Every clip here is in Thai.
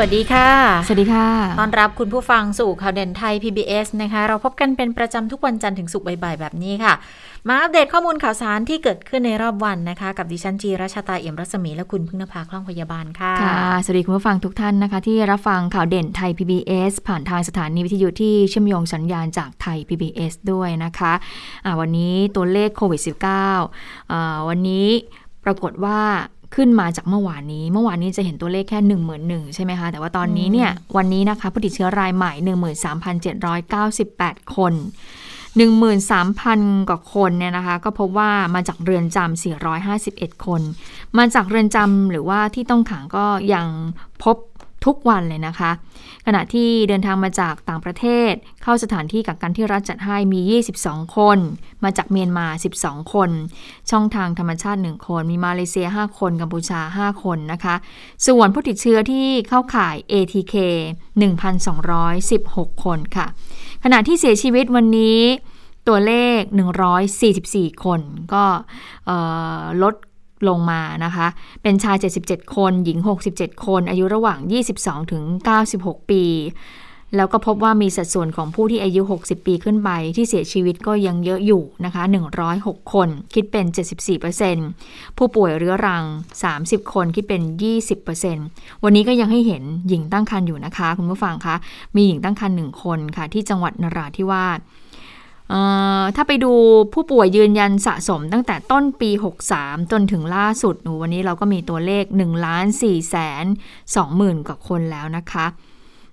วัสดีค่ะ สวัสดีค่ะ ต้อนรับคุณผู้ฟังสู่ข่าวเด่นไทย PBS นะคะ เราพบกันเป็นประจำทุกวันจันทร์ถึงศุกร์บ่ายๆแบบนี้ค่ะ มาอัปเดตข้อมูลข่าวสารที่เกิดขึ้นในรอบวันนะคะ กับดิฉันจีราชาตาเอี่ยมรัศมีและคุณพึ่งนภาคล่องพยาบาลค่ะ ค่ะ สวัสดีคุณผู้ฟังทุกท่านนะคะ ที่รับฟังข่าวเด่นไทย PBS ผ่านทางสถานีวิทยุที่เชื่อมโยงสัญญาณจากไทย PBS ด้วยนะคะะวันนี้ตัวเลขโควิด -19 วันนี้ปรากฏว่า ขึ้นมาจากเมื่อวานนี้ เมื่อวานนี้จะเห็นตัวเลขแค่1 1 0 0 0ใช่ไหมคะ แต่ว่าตอนนี้เนี่ยวันนี้นะคะผู้ติดเชื้อรายใหม่ 13,798 คน 13,000 กว่าคนเนี่ยนะคะ ก็พบว่ามาจากเรือนจำ451 คน มาจากเรือนจำหรือว่าที่ต้องขังก็ยังพบ ทุกวันเลยนะคะ ขณะที่เดินทางมาจากต่างประเทศ เข้าสถานที่กักกันที่รัฐจัดให้มี 22 คน มาจากเมียนมา 12 คน ช่องทางธรรมชาติ 1 คน มีมาเลเซีย 5 คน กัมพูชา 5 คนนะคะ ส่วนผู้ติดเชื้อที่เข้าข่าย ATK 1,216 คนค่ะ ขณะที่เสียชีวิตวันนี้ตัวเลข 144 คน ก็ลด ลงมานะคะ เป็นชาย 77 คน หญิง 67 คน อายุระหว่าง 22 ถึง 96 ปี แล้วก็พบว่ามีสัดส่วนของผู้ที่อายุ 60 ปีขึ้นไป ที่เสียชีวิตก็ยังเยอะอยู่นะคะ 106 คน คิดเป็น 74%ผู้ป่วยเรื้อรัง 30 คนคิดเป็น 20%วันนี้ก็ยังให้เห็นหญิงตั้งครรภ์อยู่นะคะ คุณผู้ฟังคะ มีหญิงตั้งครรภ์หนึ่งคนค่ะ ที่จังหวัดนราธิวาส ถ้าไปดูผู้ป่วยยืนยันสะสมตั้งแต่ต้นปี 63 จนถึงล่าสุดหนูวันนี้เราก็มีตัวเลข1ล้าน4แสน2หมื่นกว่าคนแล้วนะคะ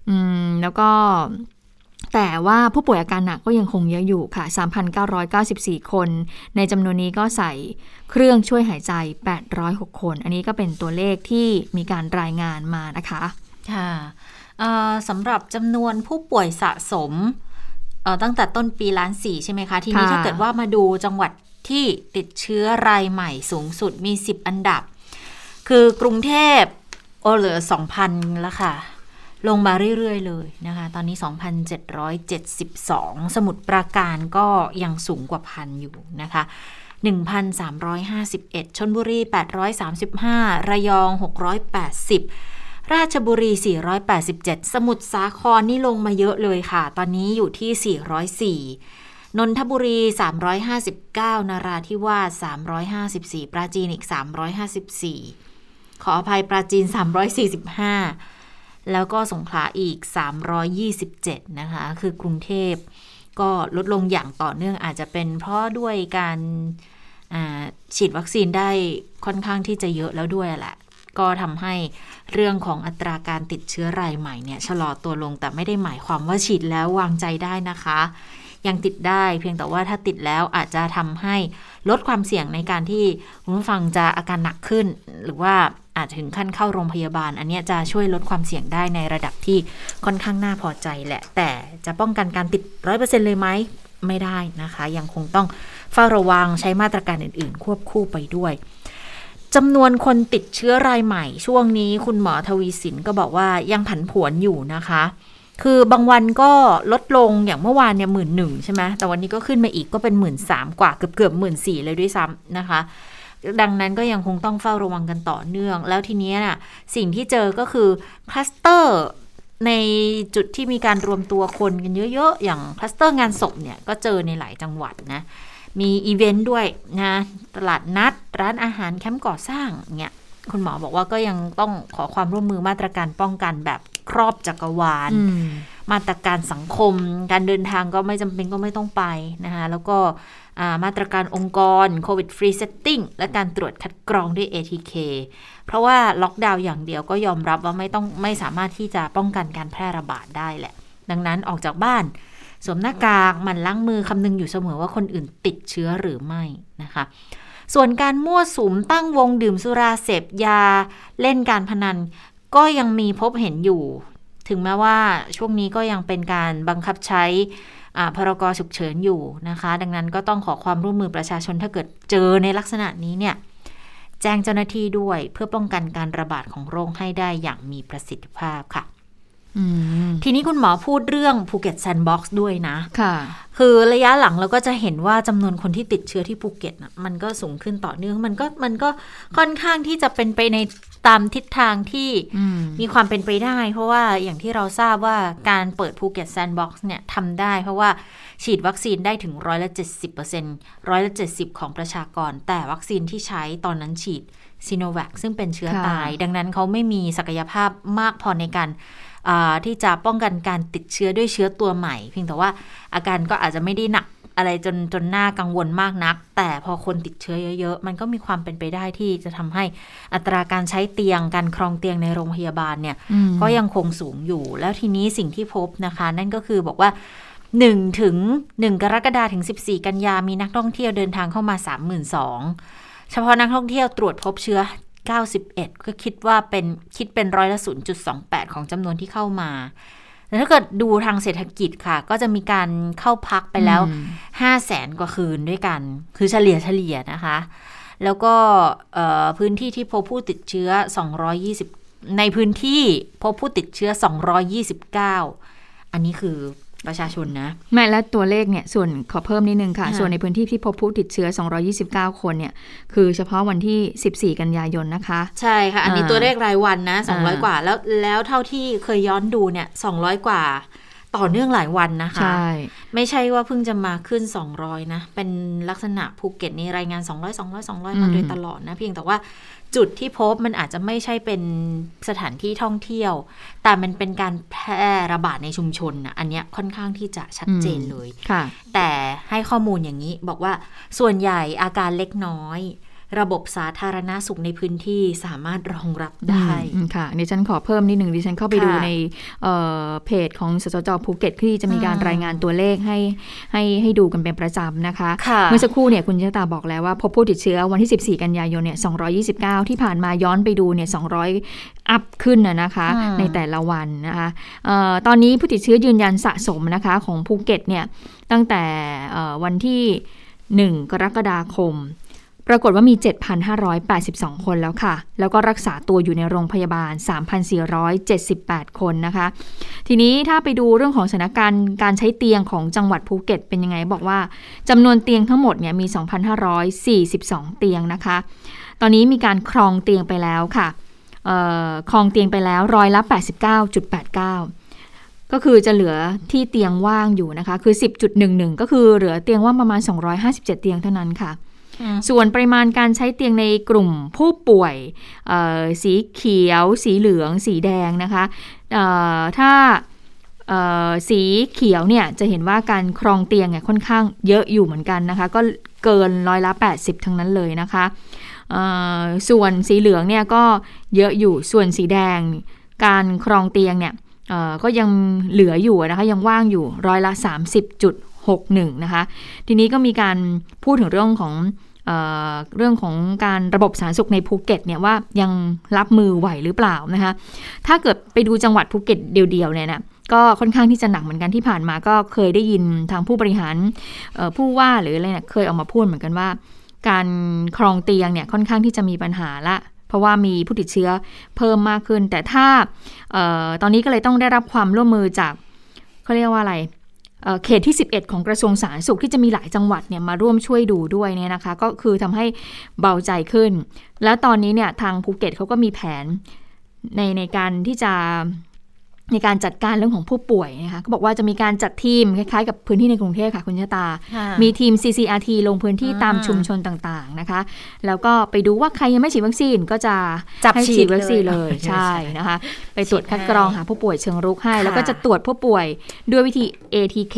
อืมแล้วก็แต่ว่าผู้ป่วยอาการหนักก็ยังคงเยอะอยู่ค่ะ 3,994 คน ในจำนวนนี้ก็ใส่เครื่องช่วยหายใจ 806 คน อันนี้ก็เป็นตัวเลขที่มีการรายงานมานะคะ ค่ะสำหรับจำนวนผู้ป่วยสะสม ตั้งแต่ต้นปีล้านสี่ใช่ไหมคะ ทีนี้ถ้าเกิดว่ามาดูจังหวัดที่ติดเชื้อรายใหม่สูงสุดมี 10 อันดับ คือกรุงเทพโอเหลือ 2,000แล้วค่ะ ลงมาเรื่อย ๆ เลยนะคะ ตอนนี้ 2,772 สมุดปราการก็ยังสูงกว่าพันอยู่นะคะ 1,351 ชนบุรี 835 ระยอง 680 ราชบุรี 487 สมุทรสาครนี่ลงมาเยอะเลยค่ะ ตอนนี้อยู่ที่ 404 นนทบุรี 359 นาราธิวาส 354 ปราจีนอีก 354 ขออภัยปราจีน 345 แล้วก็สงขลาอีก 327 นะคะ คือกรุงเทพก็ลดลงอย่างต่อเนื่องอาจจะเป็นเพราะด้วยการฉีดวัคซีนได้ค่อนข้างที่จะเยอะแล้วด้วยแหละ ก็ทำให้เรื่องของอัตราการติดเชื้อรายใหม่เนี่ยชะลอตัวลงแต่ไม่ได้หมายความว่าฉีดแล้ววางใจได้นะคะ ยังติดได้เพียงแต่ว่าถ้าติดแล้วอาจจะทำให้ลดความเสี่ยงในการที่คุณผู้ฟังจะอาการหนักขึ้น หรือว่าอาจถึงขั้นเข้าโรงพยาบาล อันนี้จะช่วยลดความเสี่ยงได้ในระดับที่ค่อนข้างน่าพอใจแหละ แต่จะป้องกันการติดร้อยเปอร์เซ็นเลยไหมไม่ได้นะคะ ยังคงต้องเฝ้าระวังใช้มาตรการอื่น ๆ ควบคู่ไปด้วย จำนวนคนติดเชื้อรายใหม่ ช่วงนี้คุณหมอทวีสินก็บอกว่ายังผันผวนอยู่นะคะ คือบางวันก็ลดลงอย่างเมื่อวานเนี่ยหมื่นหนึ่งใช่ไหมแต่วันนี้ก็ขึ้นมาอีกก็เป็นหมื่นสามกว่าเกือบเกือบหมื่นสี่เลยด้วยซ้ำนะคะ ดังนั้นก็ยังคงต้องเฝ้าระวังกันต่อเนื่อง แล้วทีนี้น่ะสิ่งที่เจอก็คือคลัสเตอร์ในจุดที่มีการรวมตัวคนกันเยอะๆ อย่างคลัสเตอร์งานศพเนี่ยก็เจอในหลายจังหวัดนะ มีอีเวนต์ด้วยนะตลาดนัด ร้านอาหารแคมป์ก่อสร้างเนี่ยคุณหมอบอกว่าก็ยังต้องขอความร่วมมือมาตรการป้องกันแบบครอบจักรวาล มาตรการสังคม การเดินทางก็ไม่จำเป็นก็ไม่ต้องไปนะคะแล้วก็มาตรการองค์กร COVID Free Setting และการตรวจคัดกรองด้วย ATK เพราะว่าล็อกดาวน์อย่างเดียวก็ยอมรับว่าไม่ต้องไม่สามารถที่จะป้องกันการแพร่ระบาดได้แหละ ดังนั้นออกจากบ้าน สวมหน้ากากมันล้างมือคำนึงอยู่เสมอว่าคนอื่นติดเชื้อหรือไม่นะคะ ส่วนการมั่วสุมตั้งวงดื่มสุราเสพยาเล่นการพนัน ก็ยังมีพบเห็นอยู่ ถึงแม้ว่าช่วงนี้ก็ยังเป็นการบังคับใช้พรกฉุกเฉินอยู่นะคะ ดังนั้นก็ต้องขอความร่วมมือประชาชนถ้าเกิดเจอในลักษณะนี้เนี่ยแจ้งเจ้าหน้าที่ด้วยเพื่อป้องกันการระบาดของโรคให้ได้อย่างมีประสิทธิภาพค่ะ ทีนี้คุณหมอพูดเรื่องภูเก็ตแซนด์บ็อกซ์ด้วยนะค่ะ คือระยะหลังเราก็จะเห็นว่าจำนวนคนที่ติดเชื้อที่ภูเก็ตนะมันก็สูงขึ้นต่อเนื่องมันก็มันก็ค่อนข้างที่จะเป็นไปในตามทิศทางที่อืมมีความเป็นไปได้ เพราะว่าอย่างที่เราทราบว่าการเปิดภูเก็ตแซนด์บ็อกซ์เนี่ยทำได้ เพราะว่าฉีดวัคซีนได้ถึงร้อยละเจ็ดสิบเปอร์เซ็นต์ร้อยละเจ็ดสิบของประชากร แต่วัคซีนที่ใช้ตอนนั้นฉีดซีโนแวคซึ่งเป็นเชื้อค่ะตาย ดังนั้นเขาไม่มีศักยภาพมากพอในการอ่า ที่จะป้องกันการติดเชื้อด้วยเชื้อตัวใหม่ เพียงแต่ว่าอาการก็อาจจะไม่ได้หนักอะไรจนจนน่ากังวลมากนัก แต่พอคนติดเชื้อเยอะๆ มันก็มีความเป็นไปได้ที่จะทำให้อัตราการใช้เตียงการครองเตียงในโรงพยาบาลเนี่ยอืมก็ยังคงสูงอยู่ แล้วทีนี้สิ่งที่พบนะคะ นั่นก็คือบอกว่า1ถึง1กรกฎาคมถึง 14 กันยามีนักท่องเที่ยวเดินทางเข้ามา 32,000เฉพาะนักท่องเที่ยวตรวจพบเชื้อ 91 ก็คิดว่าเป็นคิดเป็นร้อยละ 0.28 ของจำนวนที่เข้ามาแต่ถ้าเกิดดูทางเศรษฐกิจค่ะ ก็จะมีการเข้าพักไปแล้วอืมห้าแสนกว่าคืนด้วยกัน คือเฉลี่ยเฉลี่ยนะคะ แล้วก็เอ่อพื้นที่ที่พบผู้ติดเชื้อ 220 ในพื้นที่พบผู้ติดเชื้อ 229 อันนี้คือ ประชาชนนะแม่และตัวเลขเนี่ยส่วนขอเพิ่มนิดนึงค่ะค่ะ ส่วนในพื้นที่ที่พบผู้ติดเชื้อ 229 คนเนี่ย คือเฉพาะวันที่ 14 กันยายนนะคะ ใช่ค่ะ อันนี้อ่าตัวเลขรายวันนะอ่า200 กว่าแล้วแล้วเท่าที่เคยย้อนดูเนี่ย 200 กว่า ต่อเนื่องหลายวันนะคะ ใช่ ไม่ใช่ว่าเพิ่งจะมาขึ้น 200 นะ เป็นลักษณะภูเก็ตนี่รายงาน 200 200 200 มาโดยตลอดนะ เพียงแต่ว่าจุดที่พบมันอาจจะไม่ใช่เป็นสถานที่ท่องเที่ยว แต่มันเป็นการแพร่ระบาดในชุมชนนะอันเนี้ยค่อนข้างที่จะชัดเจนเลยค่ะแต่ให้ข้อมูลอย่างนี้บอกว่าส่วนใหญ่อาการเล็กน้อย ระบบสาธารณาสุขในพื้นที่สามารถรองรับได้อืมค่ะดิฉันขอเพิ่มนิดหนึ่งดิฉันเข้าไปค่ะดูในเอ่อเพจของสสจภูเก็ตที่จะมีการอืมรายงานตัวเลขให้ให้ให้ดูกันเป็นประจำนะคะค่ะเมื่อสักครู่เนี่ยคุณชะตาบอกแล้วว่าพบผู้ติดเชื้อวันที่ 14 กันยายนเนี่ย 229 ที่ผ่านมาย้อนไปดูเนี่ย 200 up ขึ้นนะนะคะอืมในแต่ละวันนะคะเอ่อตอนนี้ผู้ติดเชื้อยืนยันสะสมนะคะของภูเก็ตเนี่ยตั้งแต่เอ่อวันที่ 1 กรกฎาคม ปรากฏว่ามี 7,582 คนแล้วค่ะ แล้วก็รักษาตัวอยู่ในโรงพยาบาล 3,478 คนนะคะ ทีนี้ถ้าไปดูเรื่องของสถานการณ์การใช้เตียงของจังหวัดภูเก็ตเป็นยังไง บอกว่าจำนวนเตียงทั้งหมดเนี่ยมี 2,542 เตียงนะคะ ตอนนี้มีการครองเตียงไปแล้วค่ะเอ่อครองเตียงไปแล้วร้อยละ 89.89ก็คือจะเหลือที่เตียงว่างอยู่นะคะ คือ 10.11 ก็คือเหลือเตียงว่างประมาณ 257 เตียงเท่านั้นค่ะ ส่วนปริมาณการใช้เตียงในกลุ่มผู้ป่วยสีเขียว สีเหลือง สีแดงนะคะถ้าสีเขียวเนี่ยจะเห็นว่าการครองเตียงเนี่ยค่อนข้างเยอะอยู่เหมือนกันนะคะ ก็เกินร้อยละ 80 ทั้งนั้นเลยนะคะส่วนสีเหลืองเนี่ยก็เยอะอยู่ส่วนสีแดง การครองเตียงเนี่ยก็ยังเหลืออยู่นะคะยังว่างอยู่ร้อยละ 30.61 นะคะ ทีนี้ก็มีการพูดถึงเรื่องของ เเรื่องของการระบบสาธารณสุขในภูเก็ตเนี่ยว่ายังรับมือไหวหรือเปล่านะคะ ถ้าเกิดไปดูจังหวัดภูเก็ตเดียวๆเนี่ยนะก็ค่อนข้างที่จะหนักเหมือนกันที่ผ่านมาก็เคยได้ยินทางผู้บริหารผู้ว่าหรืออะไรเนี่ยเคยออกมาพูดเหมือนกันว่า การครองเตียงเนี่ยค่อนข้างที่จะมีปัญหาละ เพราะว่ามีผู้ติดเชื้อเพิ่มมากขึ้น แต่ถ้าออตอนนี้ก็เลยต้องได้รับความร่วมมือจากเขาเรียกว่าอะไร เขตที่ 11 ของกระทรวงสาธารณสุขที่จะมีหลายจังหวัดเนี่ยมาร่วมช่วยดูด้วยเนี่ยนะคะ ก็คือทำให้เบาใจขึ้น แล้วตอนนี้เนี่ยทางภูเก็ตเขาก็มีแผนในในการที่จะ ในการจัดการเรื่องของผู้ป่วยนะคะก็บอกว่าจะมีการจัดทีมคล้ายๆกับพื้นที่ในกรุงเทพค่ะคุณชะตา มีทีม CCRT ลงพื้นที่อ่าตามชุมชนต่างๆนะคะ แล้วก็ไปดูว่าใครยังไม่ฉีดวัคซีนก็จะจับให้ฉีฉีดดวัคซีนเลเลยยใช่นะคะ ไปตรวจคัดให้กรองหาผู้ป่วยเชิงรุกให้ค่ะแล้วก็จะตรวจผู้ป่วยด้วยวิธี ATK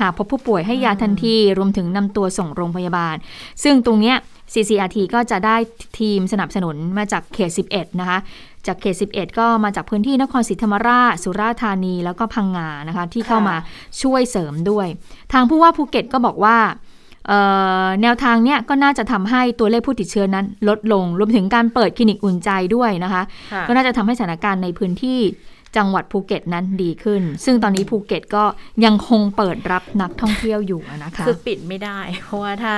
หากพบผู้ป่วยให้ยาทันทีรวมถึงนำตัวส่งโรงพยาบาล ซึ่งตรงเนี้ย CCRT ก็จะได้ทีมสนับสนุนมาจากเขต 11 นะคะ จากเขต 11 ก็มาจากพื้นที่นครศรีธรรมราช สุราษฎร์ธานี แล้วก็พังงานะคะ ที่เข้ามาช่วยเสริมด้วย ทางผู้ว่าภูเก็ตก็บอกว่าเอ่อแนวทางเนี้ยก็น่าจะทำให้ตัวเลขผู้ติดเชื้อนั้นลดลง รวมถึงการเปิดคลินิกอุ่นใจด้วยนะคะค่ะก็น่าจะทำให้สถานการณ์ในพื้นที่จังหวัดภูเก็ตนั้นดีขึ้น ซึ่งตอนนี้ภูเก็ตก็ยังคงเปิดรับนักท่องเที่ยวอยู่อะนะคะ คือปิดไม่ได้ เพราะว่าถ้า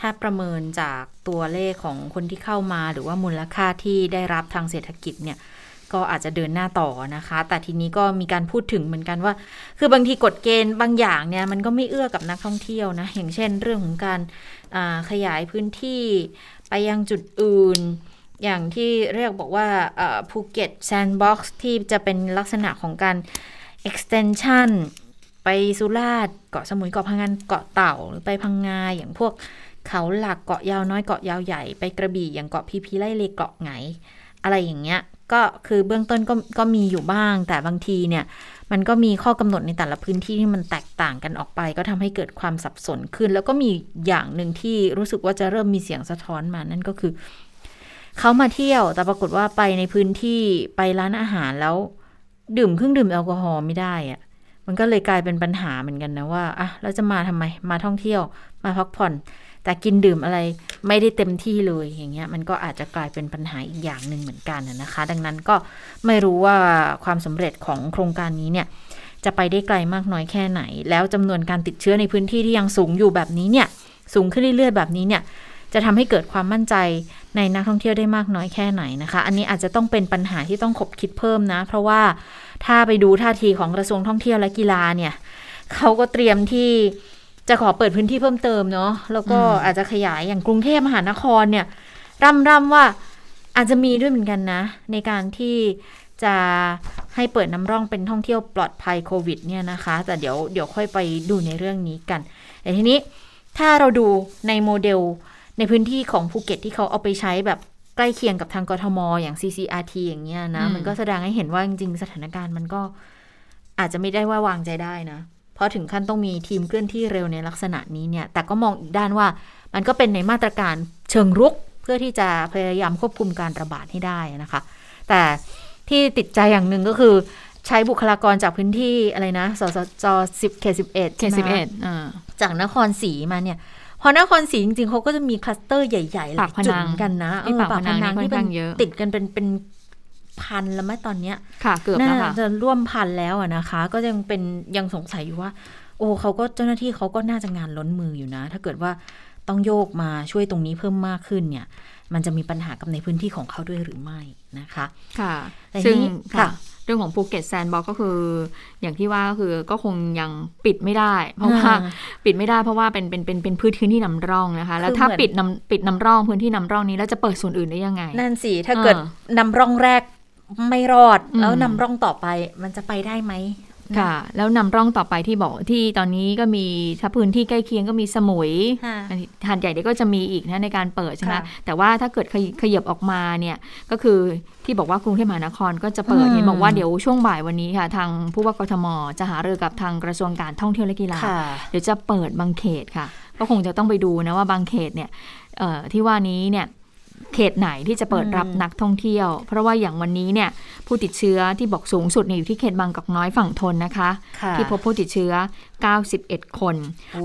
ถ้าประเมินจากตัวเลขของคนที่เข้ามา หรือว่ามูลค่าที่ได้รับทางเศรษฐกิจเนี่ยก็อาจจะเดินหน้าต่อนะคะ แต่ทีนี้ก็มีการพูดถึงเหมือนกันว่า คือบางทีกฎเกณฑ์บางอย่างเนี่ยมันก็ไม่เอื้อกับนักท่องเที่ยวนะ อย่างเช่นเรื่องของการขยายพื้นที่ไปยังจุดอื่น อย่างที่เรียกบอกว่าภูเก็ตแซนด์บ็อกซ์ที่จะเป็นลักษณะของการ extension ไปสุราษฎร์เกาะสมุยเกาะพังงานเกาะเต่าหรือไปพังงาอย่างพวก เขาหลักเกาะยาวน้อยเกาะยาวใหญ่ไปกระบี่อย่างเกาะพีพีไล่เลเกาะไหนอะไรอย่างเงี้ยก็คือเบื้องต้นก็ก็มีอยู่บ้าง แต่บางทีเนี่ย มันก็มีข้อกำหนดในแต่ละพื้นที่ที่มันแตกต่างกันออกไป ก็ทำให้เกิดความสับสนขึ้น แล้วก็มีอย่างหนึ่งที่รู้สึกว่าจะเริ่มมีเสียงสะท้อนมานั่นก็คือเขามาเที่ยวแต่ปรากฏว่าไปในพื้นที่ไปร้านอาหารแล้ว ดื่มเครื่องดื่มแอลกอฮอล์ไม่ได้อะมันก็เลยกลายเป็นปัญหาเหมือนกันนะว่าอะแล้วจะมาทำไมมาท่องเที่ยวมาพักผ่อน แต่กินดื่มอะไรไม่ได้เต็มที่เลยอย่างเงี้ยมันก็อาจจะกลายเป็นปัญหาอีกอย่างหนึ่งเหมือนกันนะคะ ดังนั้นก็ไม่รู้ว่าความสำเร็จของโครงการนี้เนี่ยจะไปได้ไกลมากน้อยแค่ไหน แล้วจำนวนการติดเชื้อในพื้นที่ที่ยังสูงอยู่แบบนี้เนี่ยสูงขึ้นเรื่อยๆแบบนี้เนี่ยจะทำให้เกิดความมั่นใจในนักท่องเที่ยวได้มากน้อยแค่ไหนนะคะ อันนี้อาจจะต้องเป็นปัญหาที่ต้องขบคิดเพิ่มนะ เพราะว่าถ้าไปดูท่าทีของกระทรวงท่องเที่ยวและกีฬาเนี่ยเขาก็เตรียมที่ จะขอเปิดพื้นที่เพิ่มเติมเนาะแล้วก็อาจจะขยายอย่างกรุงเทพมหานครเนี่ยร่ำร่ำว่าอาจจะมีด้วยเหมือนกันนะ ในการที่จะให้เปิดน้ำร่องเป็นท่องเที่ยวปลอดภัยโควิดเนี่ยนะคะ แต่เดี๋ยวเดี๋ยวค่อยไปดูในเรื่องนี้กัน แต่ทีนี้ถ้าเราดูในโมเดลในพื้นที่ของภูเก็ตที่เขาเอาไปใช้แบบใกล้เคียงกับทางกทมอย่าง CCRT อย่างเงี้ยนะ มันก็แสดงให้เห็นว่าจริงๆสถานการณ์มันก็อาจจะไม่ได้ว่าวางใจได้นะพ ราะถึงขั้นต้องมีทีมเคลื่อนที่เร็วในลักษณะนี้เนี่ย แต่ก็มองอีกด้านว่า มันก็เป็นในมาตรการเชิงรุกเพื่อที่จะพยายามควบคุมการระบาดให้ได้นะคะ แต่ที่ติดใจอย่างหนึ่งก็คือใช้บุคลากรจากพื้นที่อะไรนะ สสจสิบเขตสิบเอ็ดเขตสิบเอ็ดจากนครศรีมาเนี่ย พอนครศรีจริงๆเขาก็จะมีคลัสเตอร์ใหญ่ๆหลายจุดกันนะปากพนังที่เป็นติดกันเป็นเป็น พันแล้วไหมตอนเนี้ยค่ะ เกือบแล้วค่ะจะร่วมพันแล้วอะนะคะ ก็ยังเป็นยังสงสัยอยู่ว่า โอ้เขาก็เจ้าหน้าที่เขาก็น่าจะงานล้นมืออยู่นะ ถ้าเกิดว่าต้องโยกมาช่วยตรงนี้เพิ่มมากขึ้นเนี่ย มันจะมีปัญหากับในพื้นที่ของเขาด้วยหรือไม่นะคะ ค่ะซึ่งค่ะเรื่องของภูเก็ตแซนด์บ็อกก็คือ อย่างที่ว่าก็คือก็คงยังปิดไม่ได้ เพราะว่าปิดไม่ได้เพราะว่าเป็นเป็นเป็นเป็นพื้นที่นำร่องนะคะ แล้วถ้าปิดนำปิดนำร่องพื้นที่นำร่องนี้แล้วจะเปิดส่วนอื่นได้ยังไง นั่นสิ ถ้าเกิดนำร่องแรก ไม่รอดแล้วนำร่องต่อไปมันจะไปได้ไหมค่ะ แล้วนำร่องต่อไปที่บอกที่ตอนนี้ก็มีถ้าพื้นที่ใกล้เคียงก็มีสมุยหาดใหญ่เด็กก็จะมีอีกนะในการเปิดใช่ไหมแต่ว่าถ้าเกิดขยับออกมาเนี่ยก็คือที่บอกว่ากรุงเทพมหานครก็จะเปิดเห็นบอกว่าเดี๋ยวช่วงบ่ายวันนี้ค่ะ ทางผู้ว่ากทมจะหารือกับทางกระทรวงการท่องเที่ยวและกีฬาเดี๋ยวจะเปิดบางเขตค่ะ ก็คงจะต้องไปดูนะว่าบางเขตเนี่ยที่ว่านี้เนี่ย เขตไหนที่จะเปิดรับนักท่องเที่ยว เพราะว่าอย่างวันนี้เนี่ยผู้ติดเชื้อที่บอกสูงสุดเนี่ยอยู่ที่เขตบางกอกน้อยฝั่งทนนะคะที่พบผู้ติดเชื้อ 91 คน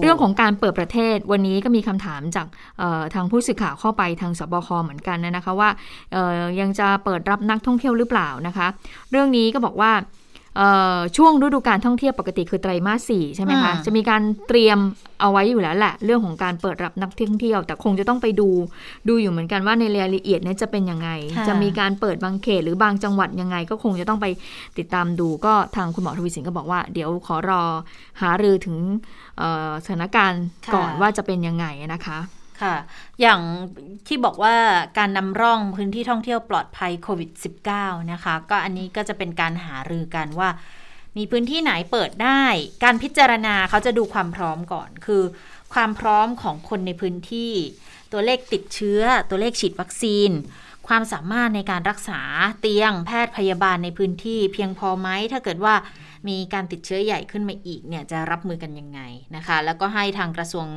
เรื่องของการเปิดประเทศวันนี้ก็มีคำถามจากทางผู้สื่อข่าวเข้าไปทางสบคเหมือนกันนะคะว่ายังจะเปิดรับนักท่องเที่ยวหรือเปล่านะคะ เรื่องนี้ก็บอกว่า ช่วงฤดูการท่องเที่ยวปกติคือไตรมาสสี่ใช่ไหมคะ จะมีการเตรียมเอาไว้อยู่แล้วแหละ เรื่องของการเปิดรับนักท่องเที่ยว แต่คงจะต้องไปดูดูอยู่เหมือนกันว่าในรายละเอียดนี้จะเป็นยังไง จะมีการเปิดบางเขตหรือบางจังหวัดยังไง ก็คงจะต้องไปติดตามดูก็ทางคุณหมอทวีสินก็บอกว่า เดี๋ยวขอรอหารือถึงสถานการณ์ก่อนว่าจะเป็นยังไงนะคะ ค่ะ อย่างที่บอกว่าการนำร่องพื้นที่ท่องเที่ยวปลอดภัยโควิด -19 นะคะ ก็อันนี้ก็จะเป็นการหารือกันว่า มีพื้นที่ไหนเปิดได้ การพิจารณาเขาจะดูความพร้อมก่อน คือ ความพร้อมของคนในพื้นที่ ตัวเลขติดเชื้อ ตัวเลขฉีดวัคซีน ความสามารถในการรักษาเตียงแพทย์พยาบาลในพื้นที่ เพียงพอไหมถ้าเกิดว่ามีการติดเชื้อใหญ่ขึ้นมาอีกเนี่ยจะรับมือกันยังไงนะคะ แล้วก็ให้ทางกระทรวง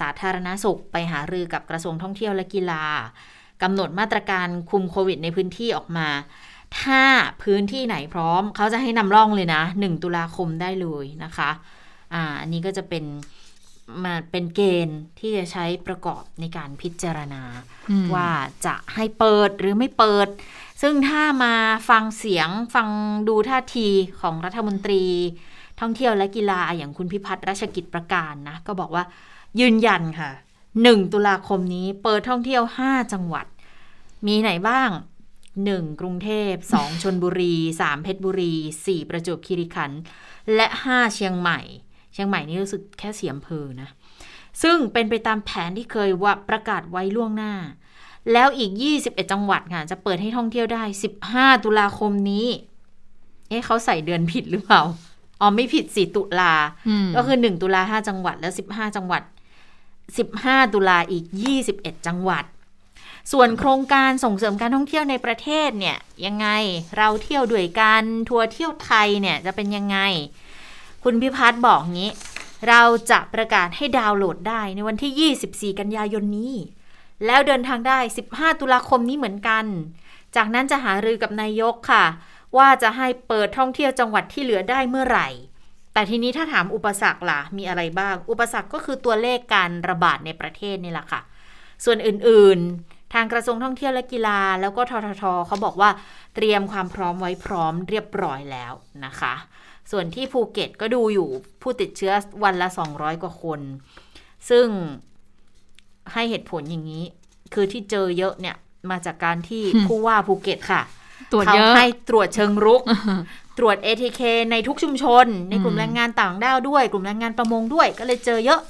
สาธารณสุขไปหารือกับกระทรวงท่องเที่ยวและกีฬากำหนดมาตรการคุมโควิดในพื้นที่ออกมา ถ้าพื้นที่ไหนพร้อม เขาจะให้นำร่องเลยนะ 1 ตุลาคมได้เลยนะคะ อ่า อันนี้ก็จะเป็นมาเป็นเกณฑ์ที่จะใช้ประกอบในการพิจารณา ว่าจะให้เปิดหรือไม่เปิด ซึ่งถ้ามาฟังเสียงฟังดูท่าทีของรัฐมนตรี ท่องเที่ยวและกีฬาอย่างคุณพิพัฒน์ราชกิจประการนะ ก็บอกว่า ยืนยันค่ะ 1 ตุลาคมนี้เปิดท่องเที่ยว 5 จังหวัด มีไหนบ้าง 1. กรุงเทพ 2. ชนบุรี 3. เพชรบุรี 4. ประจวบคีรีขันธ์และ 5 เชียงใหม่ เชียงใหม่นี่รู้สึกแค่เสียมเพอนะ ซึ่งเป็นไปตามแผนที่เคยว่าประกาศไว้ล่วงหน้า แล้วอีก 21 จังหวัดค่ะ จะเปิดให้ท่องเที่ยวได้ 15 ตุลาคมนี้ เอ๊ะเขาใส่เดือนผิดหรือเปล่าอ๋อไม่ผิดสิตุลาอืมก็คือ1ตุลาห้าจังหวัดแล้ว15จังหวัด 15 ตุลาอีก 21 จังหวัด ส่วนโครงการส่งเสริมการท่องเที่ยวในประเทศเนี่ยยังไงเราเที่ยวด้วยกันทัวร์เที่ยวไทยเนี่ยจะเป็นยังไง คุณพิพัฒน์บอกงี้ เราจะประกาศให้ดาวน์โหลดได้ในวันที่ 24 กันยายนนี้ แล้วเดินทางได้ 15 ตุลาคมนี้เหมือนกัน จากนั้นจะหารือกับนายกค่ะ ว่าจะให้เปิดท่องเที่ยวจังหวัดที่เหลือได้เมื่อไหร่ แต่ทีนี้ถ้าถามอุปสรรคล่ะ มีอะไรบ้าง อุปสรรคก็คือตัวเลขการระบาดในประเทศนี่แหละค่ะ ส่วนอื่นๆ ทางกระทรวงท่องเที่ยวและกีฬา แล้วก็ทททเขาบอกว่าเตรียมความพร้อมไว้พร้อมเรียบร้อยแล้วนะคะ ส่วนที่ภูเก็ตก็ดูอยู่ผู้ติดเชื้อวันละ 200 กว่าคน ซึ่งให้เหตุผลอย่างนี้ คือที่เจอเยอะเนี่ยมาจากการที่อืมผู้ว่าภูเก็ตค่ะตรวจเขาเยอะให้ตรวจเชิงรุก ตรวจ ATK ในทุกชุมชน ในกลุ่มอืมแรงงานต่างด้าวด้วย กลุ่มแรงงานประมงด้วย ก็เลยเจอเยอะ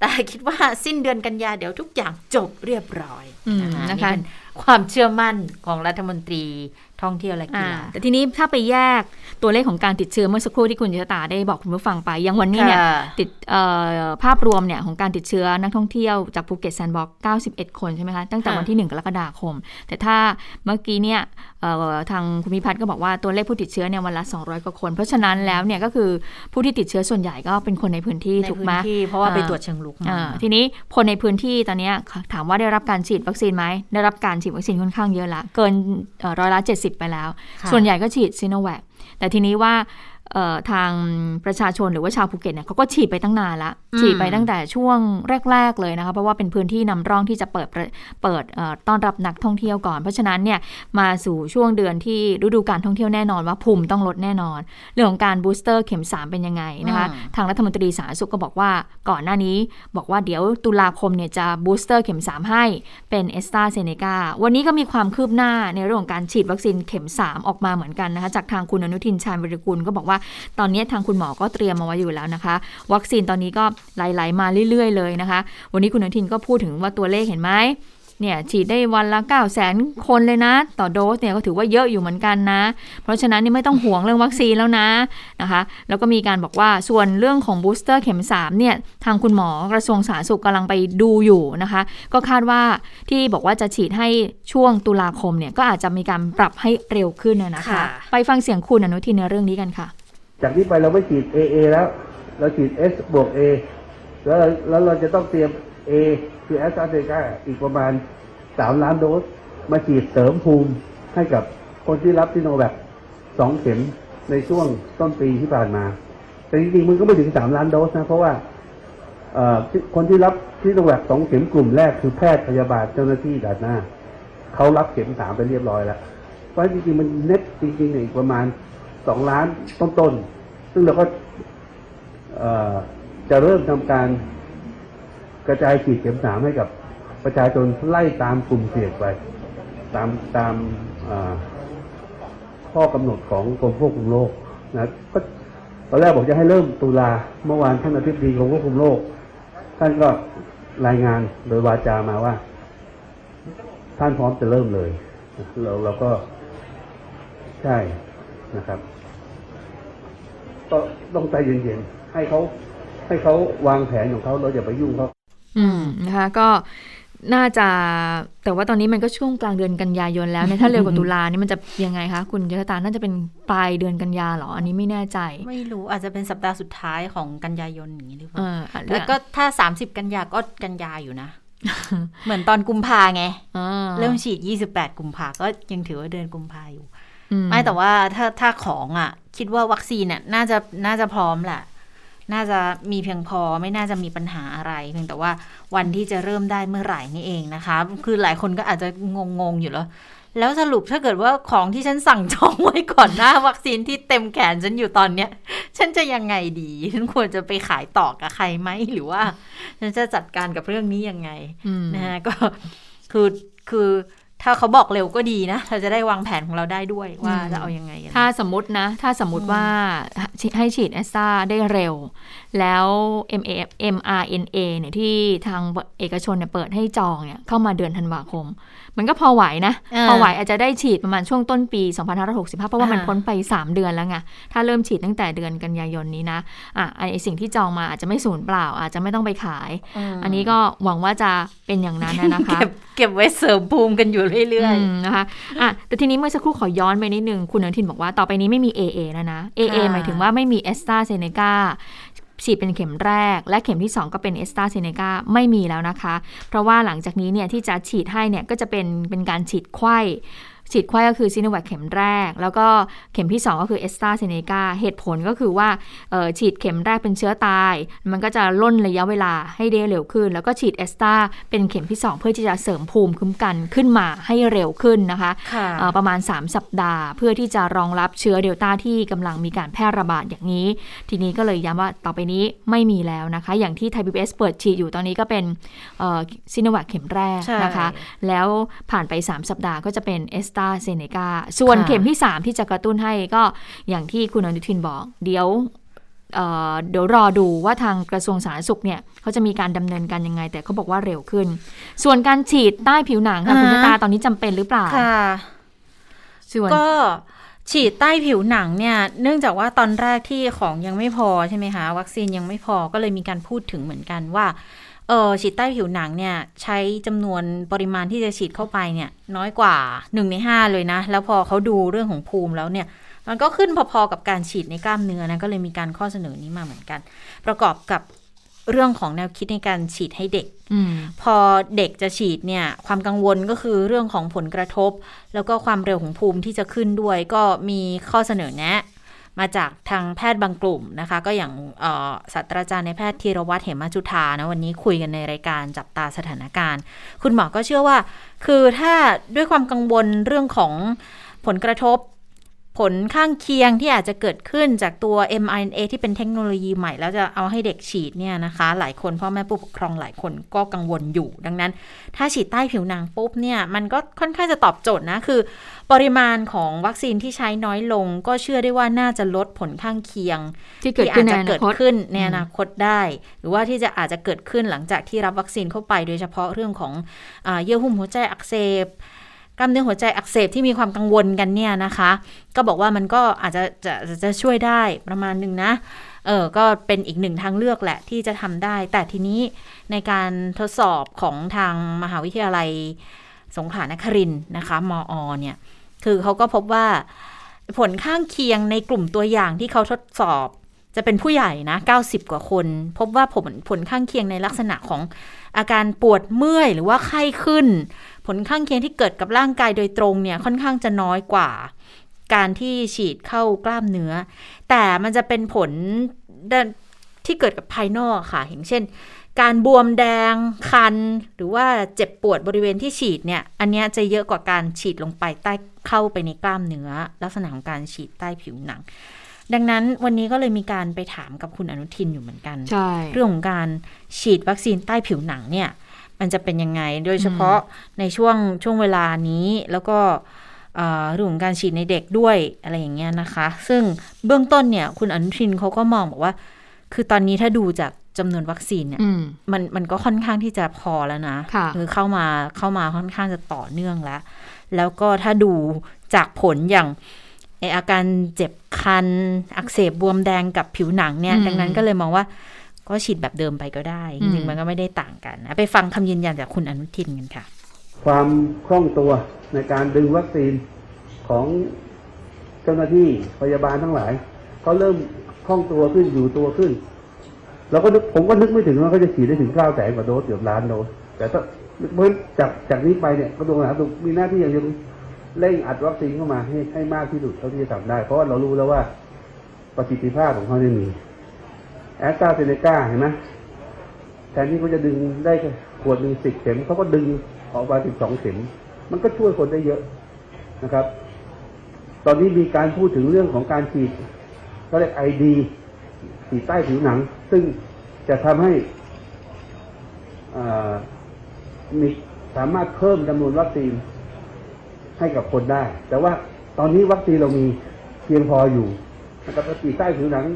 แต่คิดว่าสิ้นเดือนกันยาเดี๋ยวทุกอย่างจบเรียบร้อยอืมนะคะนะคะนี่เป็นความเชื่อมั่นของรัฐมนตรีท่องเที่ยวและกีอ่าฬาแต่ทีนี้ถ้าไปแยกตัวเลขของการติดเชื้อเมื่อสักครู่ที่คุณเจษฎาได้บอกคุณผู้ฟังไปอย่างวันนี้เนี่ยค่ะติดเอ่อภาพรวมเนี่ยของการติดเชื้อนักท่องเที่ยวจากภูเก็ตแซนด์บ็อกซ์91 คนใช่ไหมคะ ตั้งแต่ค่ะวันที่ 1 กรกฎาคม แต่ถ้าเมื่อกี้เนี่ยเอ่อทางคุณพิพัฒน์ก็บอกว่าตัวเลขผู้ติดเชื้อเนี่ยวันละ 200 กว่าคน เพราะฉะนั้นแล้วเนี่ยก็คือผู้ที่ติดเชื้อส่วนใหญ่ก็เป็นคนในพื้นที่ในพื้นที่ถูกไหมเพราะว่าอ่าไปตรวจเชิงรุกมาอ่าทีนี้คนในพื้นที่ตอนเนี้ยถามว่าได้รับการฉีดวัคซีนไหมได้รับการฉีดวัคซีนค่อนข้างเยอะละเกินเอ่อร้อยละ70 ไปแล้วค่ะส่วนใหญ่ก็ฉีดซีโนแวคแต่ทีนี้ว่าเอ่อ ทางประชาชนหรือว่าชาวภูเก็ตเนี่ยเขาก็ฉีดไปตั้งนานละอืมฉีดไปตั้งแต่ช่วงแรก ๆเลยนะคะเพราะว่าเป็นพื้นที่นำร่องที่จะเปิดประเปิดเอ่อต้อนรับนักท่องเที่ยวก่อน เพราะฉะนั้นเนี่ยมาสู่ช่วงเดือนที่ฤดูการท่องเที่ยวแน่นอนว่าภูมิต้องลดแน่นอน เรื่องของการ booster เข็ม 3 เป็นยังไงนะคะอืมทางรัฐมนตรีสาธารณสุขก็บอกว่าก่อนหน้านี้ บอกว่าเดี๋ยวตุลาคมเนี่ยจะ booster เข็ม 3 ให้เป็นแอสตราเซเนกาวันนี้ก็มีความคืบหน้าในเรื่องของการฉีดวัคซีนเข็ม 3 ออกมาเหมือนกันนะคะจากทางคุณอนุทินชาญวีรกูลก็บอกว่าตอนนี้ทางคุณหมอก็เตรียมมาไว้อยู่แล้วนะคะ วัคซีนตอนนี้ก็ไหลๆมาเรื่อย ๆ เลยนะคะ วันนี้คุณอนุทินก็พูดถึงว่าตัวเลขเห็นไหมเนี่ยฉีดได้วันละ 9 0 0 0 0 0คนเลยนะ ต่อโดสเนี่ยก็ถือว่าเยอะอยู่เหมือนกันนะ เพราะฉะนั้นนี่ไม่ต้องห่วงเรื่องวัคซีนแล้วนะนะคะ แล้วก็มีการบอกว่าส่วนเรื่องของบูสเตอร์เข็ม 3 เนี่ย ทางคุณหมอกระทรวงสาธารณสุขกำลังไปดูอยู่นะคะ ก็คาดว่าที่บอกว่าจะฉีดให้ช่วงตุลาคมเนี่ยก็อาจจะมีการปรับให้เร็วขึ้นนะนะคะค่ะไปฟังเสียงคุณอนุทินในเรื่องนี้กันค่ะ จากนี้ไปเราไม่ฉีด AA แล้ว เราฉีด S บวก A แล้วแล้วเราจะต้องเตรียม A คือแอสตราเซเนกาอีกประมาณ 3 ล้านโดส มาฉีดเสริมภูมิให้กับคนที่รับซิโนแวคสองเข็มในช่วงต้นปีที่ผ่านมา แต่จริงๆมันก็ไม่ถึง 3 ล้านโดสนะ เพราะว่าคนที่รับซิโนแวคสองเข็มกลุ่มแรกคือแพทย์พยาบาลเจ้าหน้าที่ด่านหน้า เขารับเข็มสามไปเรียบร้อยแล้ว เพราะจริงๆมันเน็ตจริงๆเนี่ยอีกประมาณ สองล้านต้นๆ ซึ่งเราก็จะเริ่มทำการกระจายฉีดเข็มสามให้กับประชาชนไล่ตามกลุ่มเสี่ยงไป ตามตามข้อกำหนดของกรมควบคุมโรคนะก็ตอนแรกบอกจะให้เริ่มตุลาเมื่อวานท่านอธิบดีกรมควบคุมโรคท่านก็รายงานโดยวาจามาว่า ท่านพร้อมจะเริ่มเลย เราเราก็ใช่นะครับ ก็ต้องใจเย็นๆให้เขาให้เขาวางแผนของเขาเราอย่าไปยุ่งเขาอืมนะคะก็น่าจะแต่ว่าตอนนี้มันก็ช่วงกลางเดือนกันยายนแล้วเนี่ยถ้าเร็วกว่าตุลานี่มันจะยังไงคะคุณเจษตาน่าจะเป็นปลายเดือนกันยาเหรออันนี้ไม่แน่ใจ ไม่รู้อาจจะเป็นสัปดาห์สุดท้ายของกันยายนอย่างนี้หรือเปเอล่าอแล้วก็ถ้า 30 กันยาก็กันยาอยู่นะ เหมือนตอนกุมภาไงอ่าเริ่มฉีด 28 กุมภาก็ยังถือว่าเดือนกุมภาอยู่อื ไม่แต่ว่าถ้าถ้าของอะ คิดว่าวัคซีนน่ะน่าจะน่าจะพร้อมแหละน่าจะมีเพียงพอไม่น่าจะมีปัญหาอะไร เพียงแต่ว่าวันที่จะเริ่มได้เมื่อไหร่นี่เองนะคะ คือหลายคนก็อาจจะงงๆอยู่แล้ว แล้วสรุปถ้าเกิดว่าของที่ฉันสั่งจองไว้ก่อนหน้า วัคซีนที่เต็มแขนฉันอยู่ตอนเนี้ย ฉันจะยังไงดี ฉันควรจะไปขายต่อกับใครไหมหรือว่า ฉันจะจัดการกับเรื่องนี้ยังไงอืมนะฮะก็คือคือ ถ้าเขาบอกเร็วก็ดีนะ เราจะได้วางแผนของเราได้ด้วยว่าจะเอายังไงกันถ้าสมมตินะ ถ้าสมมติว่าให้ฉีดแอสตราได้เร็ว แล้ว M A M R N A เนี่ยที่ทางเอกชนเนี่ยเปิดให้จองเนี่ยเข้ามาเดือนธันวาคม มันก็พอไหวนะอ่าพอไหวอาจจะได้ฉีดประมาณช่วงต้นปี 2565 เพราะว่ามันอ่าพ้นไป 3 เดือนแล้วไง ถ้าเริ่มฉีดตั้งแต่เดือนกันยายนนี้นะอะไอสิ่งที่จองมาอาจจะไม่สูญเปล่า อาจจะไม่ต้องไปขายมอันนี้ก็หวังว่าจะเป็นอย่างนั้นนะนะคะ เก็บเก็บไว้เสริมภูมิกันอยู่เรื่อยอืมนะคะอะแต่ทีนี้เมื่อสักครู่ขอย้อนไปนิดนึง คุณอนุทินบอกว่าต่อไปนี้ไม่มี AA แล้วนะ AA ค่ะหมายถึงว่าไม่มีแอสตราเซเนกา ฉีดเป็นเข็มแรก และเข็มที่ 2 ก็เป็นแอสตราเซเนกาไม่มีแล้วนะคะ เพราะว่าหลังจากนี้เนี่ยที่จะฉีดให้เนี่ยก็จะเป็นเป็นการฉีดไขว้ ฉีดไขว้ก็คือซีโนแวคเข็มแรก แล้วก็เข็มที่ 2 ก็คือแอสตราเซเนกาเหตุผลก็คือว่าเอ่อฉีดเข็มแรกเป็นเชื้อตาย มันก็จะร่นระยะเวลาให้ได้เร็วขึ้น แล้วก็ฉีดแอสตราเป็นเข็มที่ 2 เพื่อที่จะเสริมภูมิคุ้มกันขึ้นมาให้เร็วขึ้นนะคะๆค่ะเอ่อประมาณ 3 สัปดาห์ เพื่อที่จะรองรับเชื้อเดลต้าที่กำลังมีการแพร่ระบาดอย่างนี้ ทีนี้ก็เลยย้ำว่าต่อไปนี้ไม่มีแล้วนะคะ อย่างที่ไทยพีบีเอสเปิดฉีดอยู่ตอนนี้ก็เป็นซิโนแวคเข็มแรกใช่นะคะ แล้วผ่านไป 3 สัปดาห์ก็จะเป็นแอสตราเซเนกาส่วนค่ะเข็มที่ 3 ที่จะกระตุ้นให้ก็อย่างที่คุณอนุทินบอก เดี๋ยวเอ่อเดี๋ยวรอดูว่าทางกระทรวงสาธารณสุขเนี่ยเขาจะมีการดำเนินการยังไง แต่เขาบอกว่าเร็วขึ้น ส่วนการฉีดใต้ผิวหนังค่ะคุณชะตาตอนนี้จำเป็นหรือเปล่าค่ะส่วนก็ฉีดใต้ผิวหนังเนี่ย เนื่องจากว่าตอนแรกที่ของยังไม่พอใช่ไหมคะวัคซีนยังไม่พอก็เลยมีการพูดถึงเหมือนกันว่า เออฉีดใต้ผิวหนังเนี่ย ใช้จำนวนปริมาณที่จะฉีดเข้าไปเนี่ย น้อยกว่า1ใน5เลยนะ แล้วพอเขาดูเรื่องของภูมิแล้วเนี่ย มันก็ขึ้นพอๆกับการฉีดในกล้ามเนื้อนะก็เลยมีการข้อเสนอนี้มาเหมือนกัน ประกอบกับเรื่องของแนวคิดในการฉีดให้เด็กอืมพอเด็กจะฉีดเนี่ย ความกังวลก็คือเรื่องของผลกระทบ แล้วก็ความเร็วของภูมิที่จะขึ้นด้วย ก็มีข้อเสนอแนะ มาจากทางแพทย์บางกลุ่มนะคะ ก็อย่างศาสตราจารย์ในแพทย์ธีรวัตรเหมจุธานะวันนี้คุยกันในรายการจับตาสถานการณ์ คุณหมอก็เชื่อว่า คือถ้าด้วยความกังวลเรื่องของผลกระทบผลข้างเคียงที่อาจจะเกิดขึ้นจากตัว mRNA ที่เป็นเทคโนโลยีใหม่ แล้วจะเอาให้เด็กฉีดเนี่ยนะคะ หลายคนพ่อแม่ผู้ปกครองหลายคนก็กังวลอยู่ ดังนั้น ถ้าฉีดใต้ผิวหนังปุ๊บเนี่ย มันก็ค่อนข้างจะตอบโจทย์นะ คือ ปริมาณของวัคซีนที่ใช้น้อยลง ก็เชื่อได้ว่าน่าจะลดผลข้างเคียง ที่เกิดที่ขึ้อานจในจะอนาเกิดคตขึ้นในอนาคตได้ หรือว่าที่จะอาจจะเกิดขึ้นหลังจากที่รับวัคซีนเข้าไป โดยเฉพาะเรื่องของอาเยื่อหุ้มหัวใจอักเสบกล้ามเนื้อหัวใจอักเสบที่มีความกังวลกันเนี่ยนะคะ ก็บอกว่ามันก็อาจจะจะจะจะช่วยได้ประมาณหนึ่งนะเออก็เป็นอีกหนึ่งทางเลือกแหละที่จะทำได้ แต่ทีนี้ในการทดสอบของทางมหาวิทยาลัยสงขลานครินทร์นะคะ มอ เนี่ย คือเขาก็พบว่าผลข้างเคียงในกลุ่มตัวอย่างที่เขาทดสอบ จะเป็นผู้ใหญ่นะ 90 กว่าคน พบว่าผลผลข้างเคียงในลักษณะของอาการปวดเมื่อยหรือว่าไข้ขึ้น ผลข้างเคียงที่เกิดกับร่างกายโดยตรงเนี่ยค่อนข้างจะน้อยกว่า การที่ฉีดเข้ากล้ามเนื้อ แต่มันจะเป็นผลที่เกิดกับภายนอกค่ะอย่างเช่น การบวมแดงคัน หรือว่าเจ็บปวดบริเวณที่ฉีดเนี่ย อันเนี้ยจะเยอะกว่าการฉีดลงไปใต้เข้าไปในกล้ามเนื้อ ลักษณะของการฉีดใต้ผิวหนัง ดังนั้นวันนี้ก็เลยมีการไปถามกับคุณอนุทินอยู่เหมือนกันใช่เรื่องของการฉีดวัคซีนใต้ผิวหนังเนี่ย มันจะเป็นยังไง โดยเฉพาะในช่วงช่วงเวลานี้แล้วก็เอ่อเรื่องของการฉีดในเด็กด้วยอะไรอย่างเงี้ยนะคะ ซึ่งเบื้องต้นเนี่ยคุณอนุทินเขาก็มองบอกว่า คือตอนนี้ถ้าดูจาก จำนวนวัคซีนเนี่ยอืมมันมันก็ค่อนข้างที่จะพอแล้วนะค่ะอเข้ามาเข้ามาค่อนข้างจะต่อเนื่องแล้ว แล้วก็ถ้าดูจากผลอย่างไออาการเจ็บคัน อักเสบบวมแดงกับผิวหนังเนี่ยอืมดังนั้นก็เลยมองว่าก็ฉีดแบบเดิมไปก็ได้จอืริงมๆมันก็ไม่ได้ต่างกันนะไปฟังคำยืนยันจากคุณอนุทินกันค่ะ ความคล่องตัวในการดึงวัคซีนของเจ้าหน้าที่พยาบาลทั้งหลายเขาเริ่มคล่องตัวขึ้นอยู่ตัวขึ้น เราก็ผมก็นึกไม่ถึงว่าเขาจะฉีดได้ถึงเก้าแสนกว่าโดสเกือบล้านโดสแต่ถ้าเพราะฉะนั้นจากจากนี้ไปเนี่ยกระทรวงสาธารณสุขมีหน้าที่อย่างเดียวเร่งอัดวัคซีนเข้ามาให้ให้มากที่สุดเท่าที่จะทำได้ เพราะว่าเรารู้แล้วว่าประสิทธิภาพของเขาเนี่ยมีแอสตราเซเนกาเห็นไหมแทนที่เขาจะดึงได้แค่ขวดหนึ่งสิบเข็มเขาก็ดึงออกมาสิบสองเข็ม มันก็ช่วยคนได้เยอะนะครับ ตอนนี้มีการพูดถึงเรื่องของการฉีดก็เรียกไอดีฉีดใต้ผิวหนัง ซึ่งจะทำให้มีสามารถเพิ่มจำนวนวัคซีนให้กับคนได้ แต่ว่าตอนนี้วัคซีนเรามีเพียงพออยู่นะครับปีใต้ผิวหนัง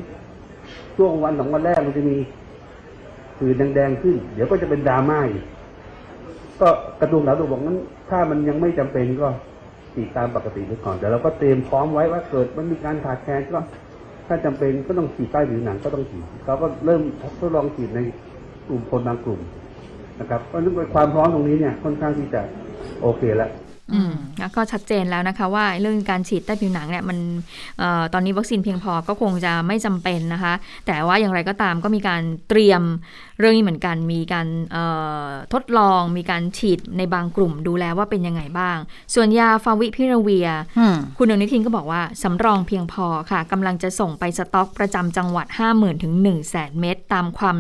ช่วงวันสองวันแรกมันจะมีผื่นแดงๆขึ้น เดี๋ยวก็จะเป็นดราม่าอีกก็กระทรวงสาธารณสุขบอกงั้น ถ้ามันยังไม่จำเป็นก็ฉีดตามปกติไปก่อนแต่เราก็เตรียมพร้อมไว้ว่าเกิดมันมีการขาดแคลนก็ ถ้าจำเป็นก็ต้องฉีดใต้ผิวหนังก็ต้องฉีดเขาก็เริ่มทดลองฉีดในกลุ่มคนบางกลุ่มนะครับเพราะฉะนั้นความพร้อมตรงนี้เนี่ยค่อนข้างที่จะโอเคแล้วอืมแล้วก็ชัดเจนแล้วนะคะว่าเรื่องการฉีดใต้ผิวหนังเนี่ยมันออตอนนี้วัคซีนเพียงพอก็คงจะไม่จำเป็นนะคะ แต่ว่าอย่างไรก็ตามก็มีการเตรียม เรื่องนี้เหมือนกันมีการเอ่อทดลองมีการฉีดในบางกลุ่มดูแลว่าเป็นยังไงบ้าง ส่วนยาฟาวิพิราเวียอืมคุณอนุทินก็บอกว่าสำรองเพียงพอค่ะกำลังจะส่งไปสต็อกประจำจังหวัด 50,000 ถึง 1 0 0 0 0แเม็ดตามความ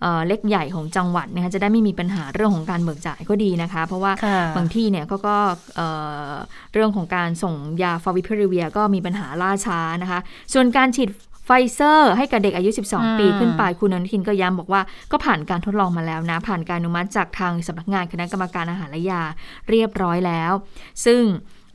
เอ่อเล็กใหญ่ของจังหวัดนะคะจะได้ไม่มีปัญหาเรื่องของการเบิกจ่ายก็ดีนะคะ เพราะว่าค่ะบางที่เนี่ยก็ก็เอ่อเรื่องของการส่งยาฟาวิพิราเวียก็มีปัญหาล่าช้านะคะ ส่วนการฉีด ไฟเซอร์ให้กับเด็กอายุ 12 ปีขึ้นไป คุณอนุทินก็ย้ำบอกว่าก็ผ่านการทดลองมาแล้วนะ ผ่านการอนุมัติจากทางสำนักงานคณะกรรมการอาหารและยาเรียบร้อยแล้ว ซึ่ง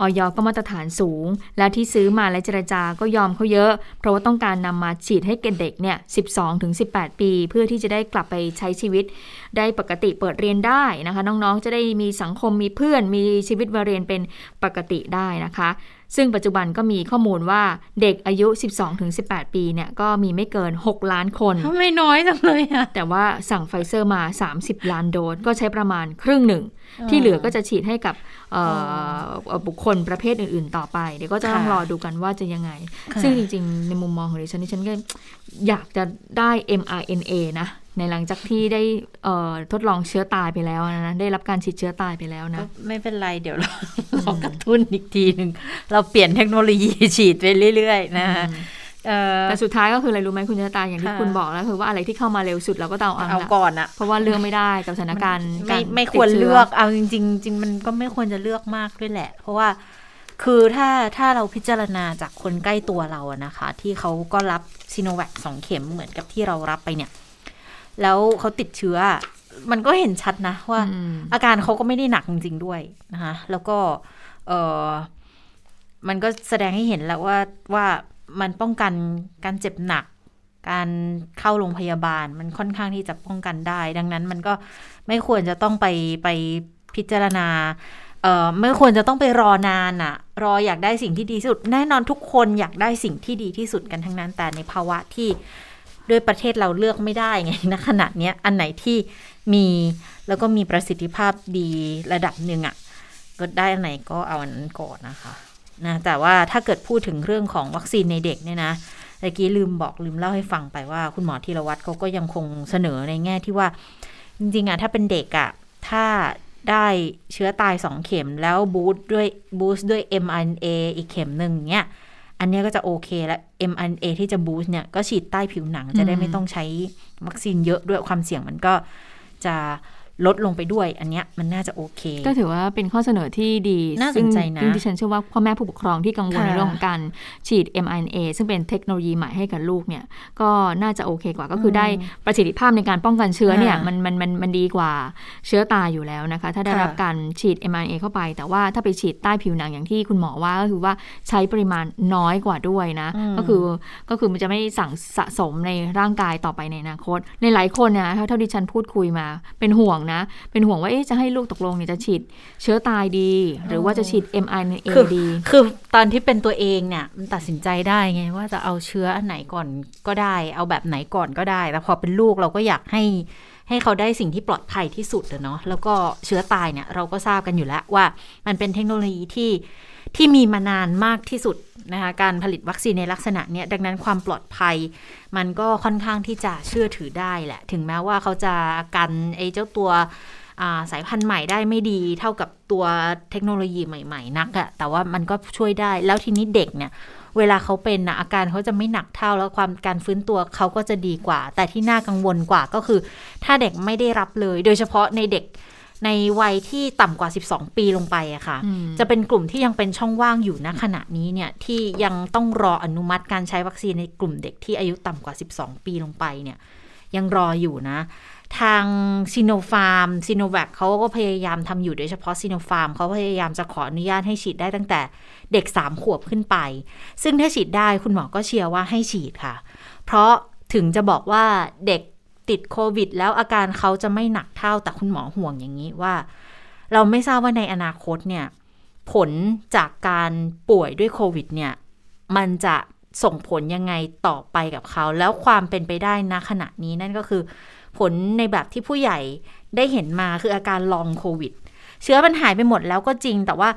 ออยก็มาตรฐานสูง และที่ซื้อมาและเจรจาก็ยอมเขาเยอะ เพราะว่าต้องการนำมาฉีดให้แก่เด็กเนี่ย 12ถึง18 ปี เพื่อที่จะได้กลับไปใช้ชีวิต ได้ปกติเปิดเรียนได้นะคะ น้องๆ จะได้มีสังคมมีเพื่อนมีชีวิตวัยเรียนเป็นปกติได้นะคะ ซึ่งปัจจุบันก็มีข้อมูลว่าเด็กอายุ 12-18 ปีเนี่ยก็มีไม่เกิน 6 ล้านคนทำไมน้อยจังเลยอะแต่ว่าสั่งไฟเซอร์มา 30 ล้านโดส ก็ใช้ประมาณครึ่งหนึ่ง ที่เหลือก็จะฉีดให้กับเอ่อเอ่อบุคคลประเภทอื่น ๆ ต่อไป เดี๋ยวก็จะต้องค่ะรอดูกันว่าจะยังไงค่ะซึ่งจริง ๆ ในมุมมองของดิฉันดิฉันก็อยากจะได้ mRNA นะ ในหลังจากที่ได้เอ่อทดลองเชื้อตายไปแล้วนะ ได้รับการฉีดเชื้อตายไปแล้วนะก็ไม่เป็นไรเดี๋ยวเราขอกระตุ้นอีกทีหนึ่ง เราเปลี่ยนเทคโนโลยีฉีดไปเรื่อย ๆ นะคะเอ่อแต่สุดท้ายก็คืออะไรรู้ไหมคุณเชื้อตายอย่างที่ค่ะคุณบอกแล้วคือว่าอะไรที่เข้ามาเร็วสุดเราก็ต้องเอาเอาละก่อนอะเพราะว่าเลือกไม่ได้กับสถานการณ์ไม่การไม่ควรติดชื้เลือกเอาจริงๆจริงมันก็ไม่ควรจะเลือกมากด้วยแหละ เพราะว่าคือถ้าถ้าเราพิจารณาจากคนใกล้ตัวเราอะนะคะ ที่เขาก็รับซีโนแวคสองเข็มเหมือนกับที่เรารับไปเนี่ย แล้วเขาติดเชื้อ มันก็เห็นชัดนะว่าอืมอาการเขาก็ไม่ได้หนักจริง ๆ ด้วยนะคะแล้วก็เออมันก็แสดงให้เห็นแล้วว่าว่ามันป้องกันการเจ็บหนัก การเข้าโรงพยาบาล มันค่อนข้างที่จะป้องกันได้ ดังนั้นมันก็ไม่ควรจะต้องไปไปพิจารณาเอ่อไม่ควรจะต้องไปรอนานอะรออยากได้สิ่งที่ดีที่สุด แน่นอนทุกคนอยากได้สิ่งที่ดีที่สุดกันทั้งนั้น แต่ในภาวะที่ ด้วยประเทศเราเลือกไม่ได้ไงณขณะเนี้ยอันไหนที่มีแล้วก็มีประสิทธิภาพดีระดับหนึ่งอะก็ได้อันไหนก็เอาอันนั้นก่อนนะคะนะแต่ว่าถ้าเกิดพูดถึงเรื่องของวัคซีนในเด็กเนี่ยนะเมื่อกี้ลืมบอกลืมเล่าให้ฟังไปว่า คุณหมอธีรวัตรเขาก็ยังคงเสนอในแง่ที่ว่า จริงๆอะถ้าเป็นเด็กอะถ้าได้เชื้อตายสองเข็มแล้วบูสต์ด้วยบูสต์ด้วย mRNA อีกเข็มหนึ่งเนี้ย อันนี้ก็จะโอเคแล้ว mRNA ที่จะบูสต์เนี่ยก็ฉีดใต้ผิวหนังจะได้ไม่ต้องใช้วัคซีนเยอะด้วยความเสี่ยงมันก็จะ ลดลงไปด้วย อันเนี้ยมันน่าจะโอเค ก็ถือว่าเป็นข้อเสนอที่ดีน่าสนใจนะซึ่งดิฉันเชื่อว่าพ่อแม่ผู้ปกครองที่กังวลค่ะในเรื่องของการฉีด mRNA ซึ่งเป็นเทคโนโลยีใหม่ให้กับลูกเนี่ยก็น่าจะโอเคกว่าก็คือได้ประสิทธิภาพในการป้องกันเชื้อเนี่ยค่ะมันมันมันมันดีกว่าเชื้อตายอยู่แล้วนะคะ ถ้าได้ค่ะรับการฉีด mRNA เข้าไป แต่ว่าถ้าไปฉีดใต้ผิวหนังอย่างที่คุณหมอว่าก็คือว่าใช้ปริมาณน้อยกว่าด้วยนะอืมก็คือก็คือมันจะไม่สั่งสะสมในร่างกายต่อไปในอนาคต ในหลายคนเนี่ยเท่าที่ฉันพูดคุยมาเป็นห่วงนะ เป็นห่วงว่าเอ๊ะจะให้ลูกตกลงเนี่ยจะฉีดเชื้อตายดี หรือว่าจะฉีด mRNA คือดี คือตอนที่เป็นตัวเองเนี่ยมันตัดสินใจได้ไงว่าจะเอาเชื้ออันไหนก่อนก็ได้ เอาแบบไหนก่อนก็ได้ แต่พอเป็นลูกเราก็อยากให้ให้เขาได้สิ่งที่ปลอดภัยที่สุดอะเนาะแล้วก็เชื้อตายเนี่ยเราก็ทราบกันอยู่แล้วว่ามันเป็นเทคโนโลยีที่ที่มีมานานมากที่สุด นะคะการผลิตวัคซีนในลักษณะเนี้ยดังนั้นความปลอดภัย มันก็ค่อนข้างที่จะเชื่อถือได้แหละ ถึงแม้ว่าเขาจะกันไอ้เจ้าตัวาสายพันธุ์ใหม่ได้ไม่ดีเท่ากับตัวเทคโนโลยีใหม่ ๆ นักอะแต่ว่ามันก็ช่วยได้แล้วทีนี้เด็กเนี่ยเวลาเขาเป็นนะอาการเขาจะไม่หนักเท่าแล้วความการฟื้นตัวเขาก็จะดีกว่า แต่ที่น่ากังวลกว่าก็คือ ถ้าเด็กไม่ได้รับเลย โดยเฉพาะในเด็ก ในวัยที่ต่ำกว่า 12 ปีลงไปอะค่ะอืมจะเป็นกลุ่มที่ยังเป็นช่องว่างอยู่ณขณะนี้เนี่ยที่ยังต้องรออนุมัติการใช้วัคซีนในกลุ่มเด็กที่อายุต่ำกว่า 12 ปีลงไปเนี่ยยังรออยู่นะ ทางซีโนฟาร์มซีโนแวคเขาก็พยายามทำอยู่โดยเฉพาะซีโนฟาร์มเขาพยายามจะขออนุญาตให้ฉีดได้ตั้งแต่เด็ก 3 ขวบขึ้นไป ซึ่งถ้าฉีดได้คุณหมอก็เชียร์ว่าให้ฉีดค่ะ เพราะถึงจะบอกว่าเด็ก ติดโควิด แล้วอาการเขาจะไม่หนักเท่าแต่คุณหมอห่วงอย่างนี้ว่า เราไม่ทราบว่าในอนาคตเนี่ยผลจากการป่วยด้วยโควิดเนี่ยมันจะส่งผลยังไงต่อไปกับเขา แล้วความเป็นไปได้นะขณะนี้นั่นก็คือ ผลในแบบที่ผู้ใหญ่ได้เห็นมาคืออาการลองโควิด เชื้อมันหายไปหมดแล้วก็จริง แต่ว่า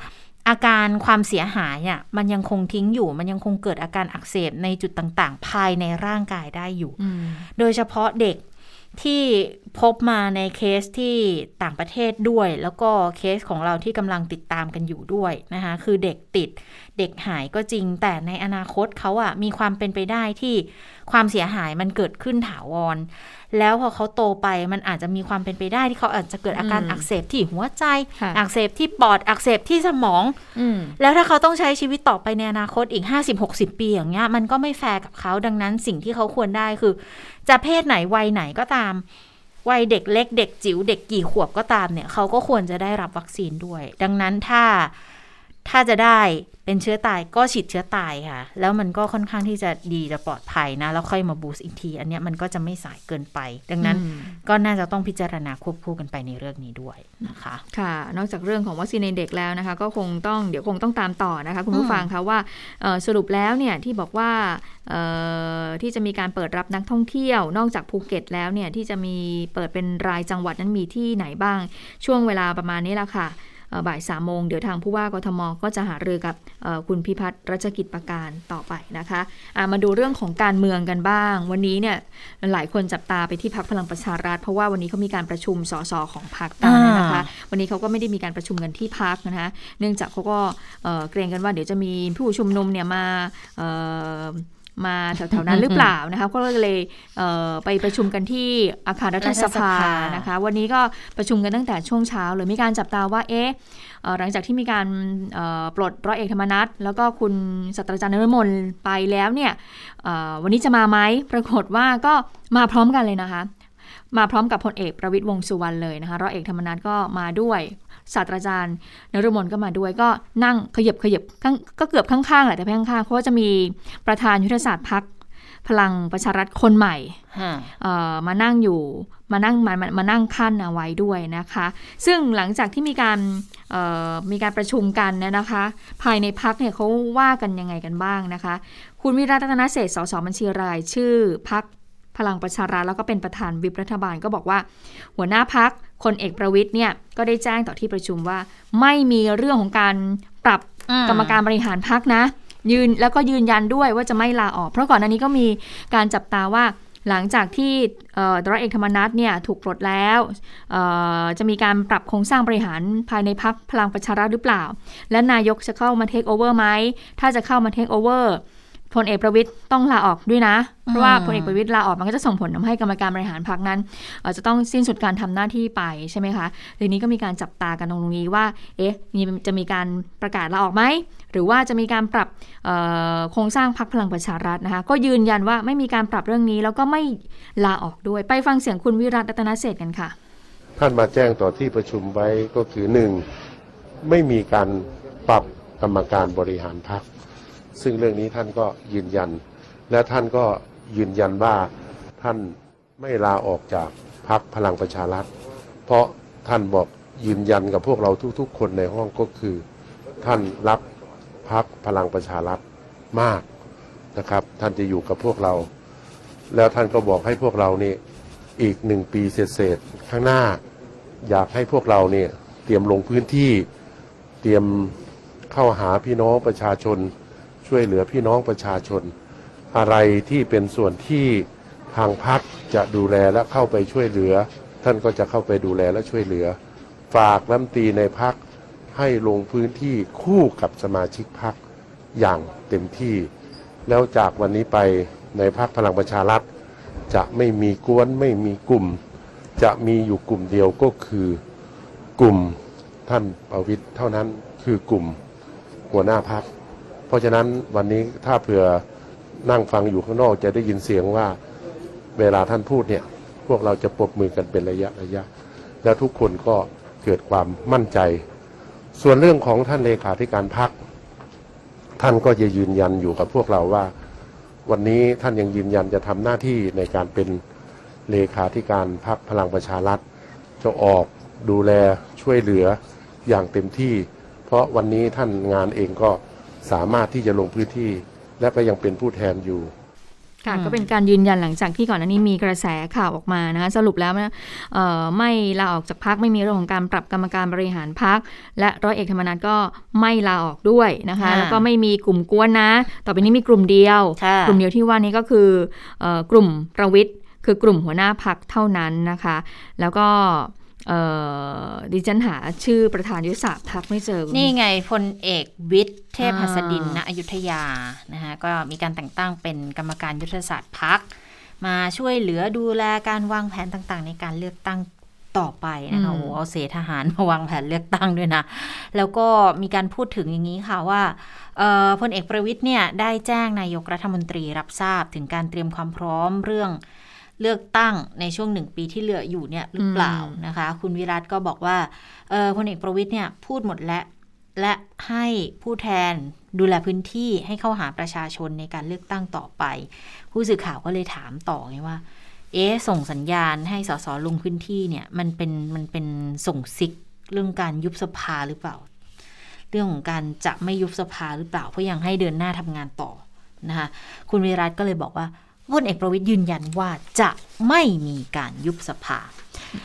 อาการความเสียหายอะมันยังคงทิ้งอยู่ มันยังคงเกิดอาการอักเสบในจุดต่างๆ ภายในร่างกายได้อยู่อืมโดยเฉพาะเด็ก ที่พบมาในเคสที่ต่างประเทศด้วย แล้วก็เคสของเราที่กำลังติดตามกันอยู่ด้วยนะคะคือเด็กติดเด็กหายก็จริง แต่ในอนาคตเขาอะมีความเป็นไปได้ที่ความเสียหายมันเกิดขึ้นถาวร แล้วพอเขาโตไปมันอาจจะมีความเป็นไปได้ที่เขาอาจจะเกิดอาการอืมอักเสบที่หัวใจค่ะอักเสบที่ปอดอักเสบที่สมองอืมแล้วถ้าเขาต้องใช้ชีวิตต่อไปในอนาคตอีก 50-60 ปีอย่างเงี้ยมันก็ไม่แฟร์กับเขาดังนั้นสิ่งที่เขาควรได้คือ จะเพศไหนวัยไหนก็ตามวัยเด็กเล็กเด็กจิ๋วเด็กกี่ขวบก็ตามเนี่ยเขาก็ควรจะได้รับวัคซีนด้วย ดังนั้นถ้า ถ้าจะได้เป็นเชื้อตายก็ฉีดเชื้อตายค่ะ แล้วมันก็ค่อนข้างที่จะดีจะปลอดภัยนะ แล้วค่อยมา boost อีกที อันเนี้ยมันก็จะไม่สายเกินไป ดังนั้นอืมก็น่าจะต้องพิจารณาควบคู่กันไปในเรื่องนี้ด้วยนะคะ ค่ะ นอกจากเรื่องของวัคซีนในเด็กแล้วนะคะ ก็คงต้องเดี๋ยวคงต้องตามต่อนะคะ คุณผู้ฟังคะอืมว่าเอ่อสรุปแล้วเนี่ยที่บอกว่าเอ่อที่จะมีการเปิดรับนักท่องเที่ยว นอกจากภูเก็ตแล้วเนี่ยที่จะมีเปิดเป็นรายจังหวัดนั้นมีที่ไหนบ้างช่วงเวลาประมาณนี้แหละค่ะเอ่อ บ่ายสามโมง เดี๋ยวทางผู้ว่ากทมก็จะหารือกับเอ่อคุณพิพัฒน์รัชกิจประการต่อไปนะคะอะมาดูเรื่องของการเมืองกันบ้าง วันนี้เนี่ยหลายคนจับตาไปที่พักพลังประชารัฐ เพราะว่าวันนี้เขามีการประชุมสสของพรรคกันนะคะ วันนี้เขาก็ไม่ได้มีการประชุมกันที่พักนะคะเนื่องจากเขาก็เอ่อเกรงกันว่าเดี๋ยวจะมีผู้ชุมนุมเนี่ยมาเอ่อ มาแถวๆนั้นหรือเปล่านะคะก็เลยเอ่อไปประชุมกันที่อาคารรัฐสภารัฐสภานะคะ วันนี้ก็ประชุมกันตั้งแต่ช่วงเช้าเลยมีการจับตาว่าเอ๊ะเอ่อหลังจากที่มีการเอ่อปลดร้อยเอกธรรมนัฐแล้วก็คุณศาสตราจารย์นฤมลไปแล้วเนี่ยเอ่อวันนี้จะมาไหมปรากฏว่าก็มาพร้อมกันเลยนะคะมาพร้อมกับพลเอกประวิตยวงษ์สุวรรณเลยนะคะร้อยเอกธรรมนัฐก็มาด้วย ศาสตราจารย์นฤมลก็มาด้วยก็นั่งขยับขยับข้างก็เกือบข้างๆแหละแต่ไม่ข้างๆเพราะว่าจะมีประธานยุทธศาสตร์พักพลังประชารัฐคนใหม่ฮะเอ่อมานั่งอยู่มานั่งมามามานั่งขั้นเอาไว้ด้วยนะคะ ซึ่งหลังจากที่มีการเอ่อมีการประชุมกันเนยนะคะ ภายในพักเนี่ยเขาว่ากันยังไงกันบ้างนะคะ คุณวิรัตนเศรษฐ์สสบัญชีรายชื่อพักพลังประชารัฐแล้วก็เป็นประธานวิปรัฐบาลก็บอกว่า หัวหน้าพัก คนเอกประวิทย์เนี่ยก็ได้แจ้งต่อที่ประชุมว่า ไม่มีเรื่องของการปรับอืมกรรมการบริหารพักนะ ยืนแล้วก็ยืนยันด้วยว่าจะไม่ลาออก เพราะก่อนหน้านี้ก็มีการจับตาว่าหลังจากที่เอ่อร้อยเอกธรรมนัฐเนี่ยถูกปลดแล้วเอ่อจะมีการปรับโครงสร้างบริหารภายในพักพลังประชารัฐหรือเปล่า และนายกจะเข้ามาเทคโอเวอร์ไหมถ้าจะเข้ามาเทคโอเวอร์ พลเอกประวิทย์ต้องลาออกด้วยนะ เพราะว่าอืมพลเอกประวิทย์ลาออกมันก็จะส่งผลทำให้กรรมการบริหารพักนั้นเอ่อจะต้องสิ้นสุดการทำหน้าที่ไปใช่ไหมคะทีนี้ก็มีการจับตากันตรงนี้ว่า เอ๊ะมีจะมีการประกาศลาออกไหม หรือว่าจะมีการปรับเอ่อโครงสร้างพักพลังประชารัฐนะคะ ก็ยืนยันว่าไม่มีการปรับเรื่องนี้ แล้วก็ไม่ลาออกด้วย ไปฟังเสียงคุณวิรัตรัตนเศรษฐ์กันค่ะ ท่านมาแจ้งต่อที่ประชุมไว้ก็คือหนึ่งไม่มีการปรับกรรมการบริหารพัก ซึ่งเรื่องนี้ท่านก็ยืนยัน และท่านก็ยืนยันว่าท่านไม่ลาออกจากพักพลังประชารัฐ เพราะท่านบอกยืนยันกับพวกเราทุกๆ คนในห้องก็คือ ท่านรักพักพลังประชารัฐมากนะครับ ท่านจะอยู่กับพวกเรา แล้วท่านก็บอกให้พวกเรานี่อีกหนึ่งปีเศษๆข้างหน้า อยากให้พวกเราเนี่ยเตรียมลงพื้นที่เตรียมเข้าหาพี่น้องประชาชน ช่วยเหลือพี่น้องประชาชน อะไรที่เป็นส่วนที่ทางพักจะดูแลและเข้าไปช่วยเหลือ ท่านก็จะเข้าไปดูแลและช่วยเหลือ ฝากน้ำตีในพักให้ลงพื้นที่คู่กับสมาชิกพักอย่างเต็มที่ แล้วจากวันนี้ไปในพักพลังประชารัฐจะไม่มีกวนไม่มีกลุ่ม จะมีอยู่กลุ่มเดียวก็คือกลุ่มท่านประวิตยเท่านั้นคือกลุ่มหัวหน้าพัก เพราะฉะนั้นวันนี้ถ้าเผื่อนั่งฟังอยู่ข้างนอกจะได้ยินเสียงว่าเวลาท่านพูดเนี่ยพวกเราจะปรบมือกันเป็นระยะระยะ แล้วทุกคนก็เกิดความมั่นใจ ส่วนเรื่องของท่านเลขาธิการพักท่านก็จะยืนยันอยู่กับพวกเราว่า วันนี้ท่านยังยืนยันจะทำหน้าที่ในการเป็นเลขาธิการพักพลังประชารัฐจะออกดูแลช่วยเหลืออย่างเต็มที่ เพราะวันนี้ท่านงานเองก็ สามารถที่จะลงพื้นที่ และก็ยังเป็นผู้แทนอยู่ค่ะอืมก็เป็นการยืนยันหลังจากที่ก่อนหน้านี้มีกระแสข่าวออกมานะคะสรุปแล้วนะเอ่อไม่ลาออกจากพักไม่มีเรื่องของการปรับกรรมการบริหารพักและร้อยเอกธรรมนัฐก็ไม่ลาออกด้วยนะคะค่ะแล้วก็ไม่มีกลุ่มกวนนะ ต่อไปนี้มีกลุ่มเดียวค่ะกลุ่มเดียวที่ว่านี้ก็คือเอ่อกลุ่มประวิทย์คือกลุ่มหัวหน้าพักเท่านั้นนะคะ แล้วก็เอ่อ ดิฉันหาชื่อประธานยุทธศาสตร์พักไม่เจอ นี่ไงพลเอกวิทย์เทพหัสดินอ่าณอยุธยานะคะก็มีการแต่งตั้งเป็นกรรมการยุทธศาสตร์พัก มาช่วยเหลือดูแลการวางแผนต่างๆ ในการเลือกตั้งต่อไปนะคะโอ้โหเอาเสทหารมาวางแผนเลือกตั้งด้วยนะ แล้วก็มีการพูดถึงอย่างนี้ค่ะว่าเอ่อพลเอกประวิทย์เนี่ยได้แจ้งนายกรัฐมนตรีรับทราบถึงการเตรียมความพร้อมเรื่อง เลือกตั้งในช่วงหนึ่งปีที่เหลืออยู่เนี่ยหรือเปล่านะคะ คุณวิรัตก็บอกว่าพลเอกประวิทย์เนี่ยพูดหมดแล้วและให้ผู้แทนดูแลพื้นที่ให้เข้าหาประชาชนในการเลือกตั้งต่อไป ผู้สื่อข่าวก็เลยถามต่อไงว่า เอ๊ส่งสัญญาณให้สสลงพื้นที่เนี่ย มันเป็นมันเป็นส่งซิกเรื่องการยุบสภาหรือเปล่า เรื่องของการจะไม่ยุบสภาหรือเปล่าเพราะยังให้เดินหน้าทำงานต่อนะคะคุณวิรัตก็เลยบอกว่า พลเอกประวิทย์ยืนยันว่าจะไม่มีการยุบสภา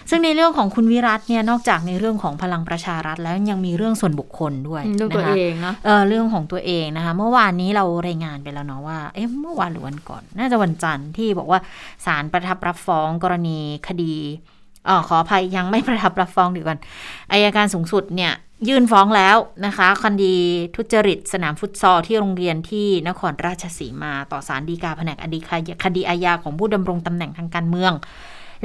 ซึ่งในเรื่องของคุณวิรัตเนี่ยนอกจากในเรื่องของพลังประชารัฐแล้วยังมีเรื่องส่วนบุคคลด้วยเรื่องตัวนะคะเองเนาะเออเรื่องของตัวเองนะคะเมื่อวานนี้เรารายงานไปแล้วเนาะว่าเอ๊ะเมื่อวานหรือวันก่อน น่าจะวันจันทร์ที่บอกว่าศาลประทับรับฟ้องกรณีคดี อ๋อขออภัยยังไม่ประทับรับฟ้องดียวกันอายการสูงสุดเนี่ยยื่นฟ้องแล้วนะคะคดีทุจริตสนามฟุตซอลที่โรงเรียนที่นครราชสีมาต่อศาลฎีกาแผนกอดีคดีอาญาของผู้ดำรงตำแหน่งทางการเมือง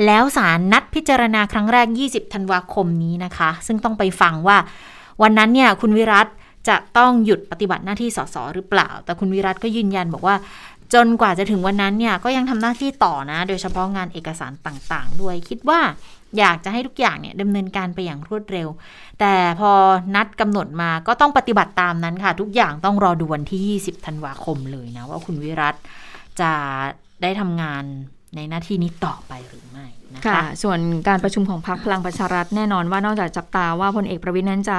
แล้วศาลนัดพิจารณาครั้งแรก 20 ธันวาคมนี้นะคะ ซึ่งต้องไปฟังว่า วันนั้นเนี่ยคุณวิรัตจะต้องหยุดปฏิบัติหน้าที่สสหรือเปล่า แต่คุณวิรัตก็ยืนยันบอกว่า จนกว่าจะถึงวันนั้นเนี่ยก็ยังทำหน้าที่ต่อนะ โดยเฉพาะงานเอกสารต่างๆ ด้วยคิดว่าอยากจะให้ทุกอย่างเนี่ยดำเนินการไปอย่างรวดเร็ว แต่พอนัดกำหนดมาก็ต้องปฏิบัติตามนั้นค่ะ ทุกอย่างต้องรอดูวันที่ 20 ธันวาคมเลยนะ ว่าคุณวิรัตจะได้ทำงานในหน้าที่นี้ต่อไปหรือไม่ นะคะค่ะส่วนการประชุมของพรรคพลังประชารัฐแน่นอนว่านอกจากจับตาว่าพลเอกประวิทย์นั้นจะ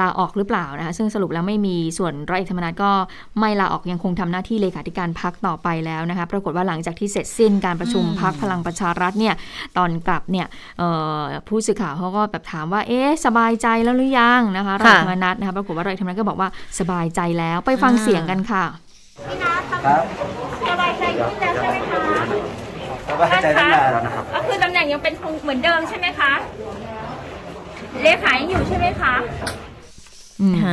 ลาออกหรือเปล่านะคะซึ่งสรุปแล้วไม่มีส่วนร้อยเอกธรรมนัฐก็ไม่ลาออกยังคงทำหน้าที่เลขาธิการพรรคต่อไปแล้วนะคะปรากฏว่าหลังจากที่เสร็จสิ้นการประชุมอืมพรรคพลังประชารัฐเนี่ยตอนกลับเนี่ยเอ่อผู้สื่อข่าวเขาก็แบบถามว่าเอ๊ะสบายใจแล้วหรือยังนะคะร้อยเอกธรรมนัฐนะคะปรากฏว่าร้อยเอกธรรมนัฐก็บอกว่าสบายใจแล้วไปฟังเสียงกันค่ะครับสบายใจขึ้นแล้วใช่ไหมคะ สบายใจตั้งนานแล้วนะครับ ก็คือตำแหน่งยังเป็นคงเหมือนเดิมใช่ไหมคะ เลขายังอยู่ใช่ไหมคะ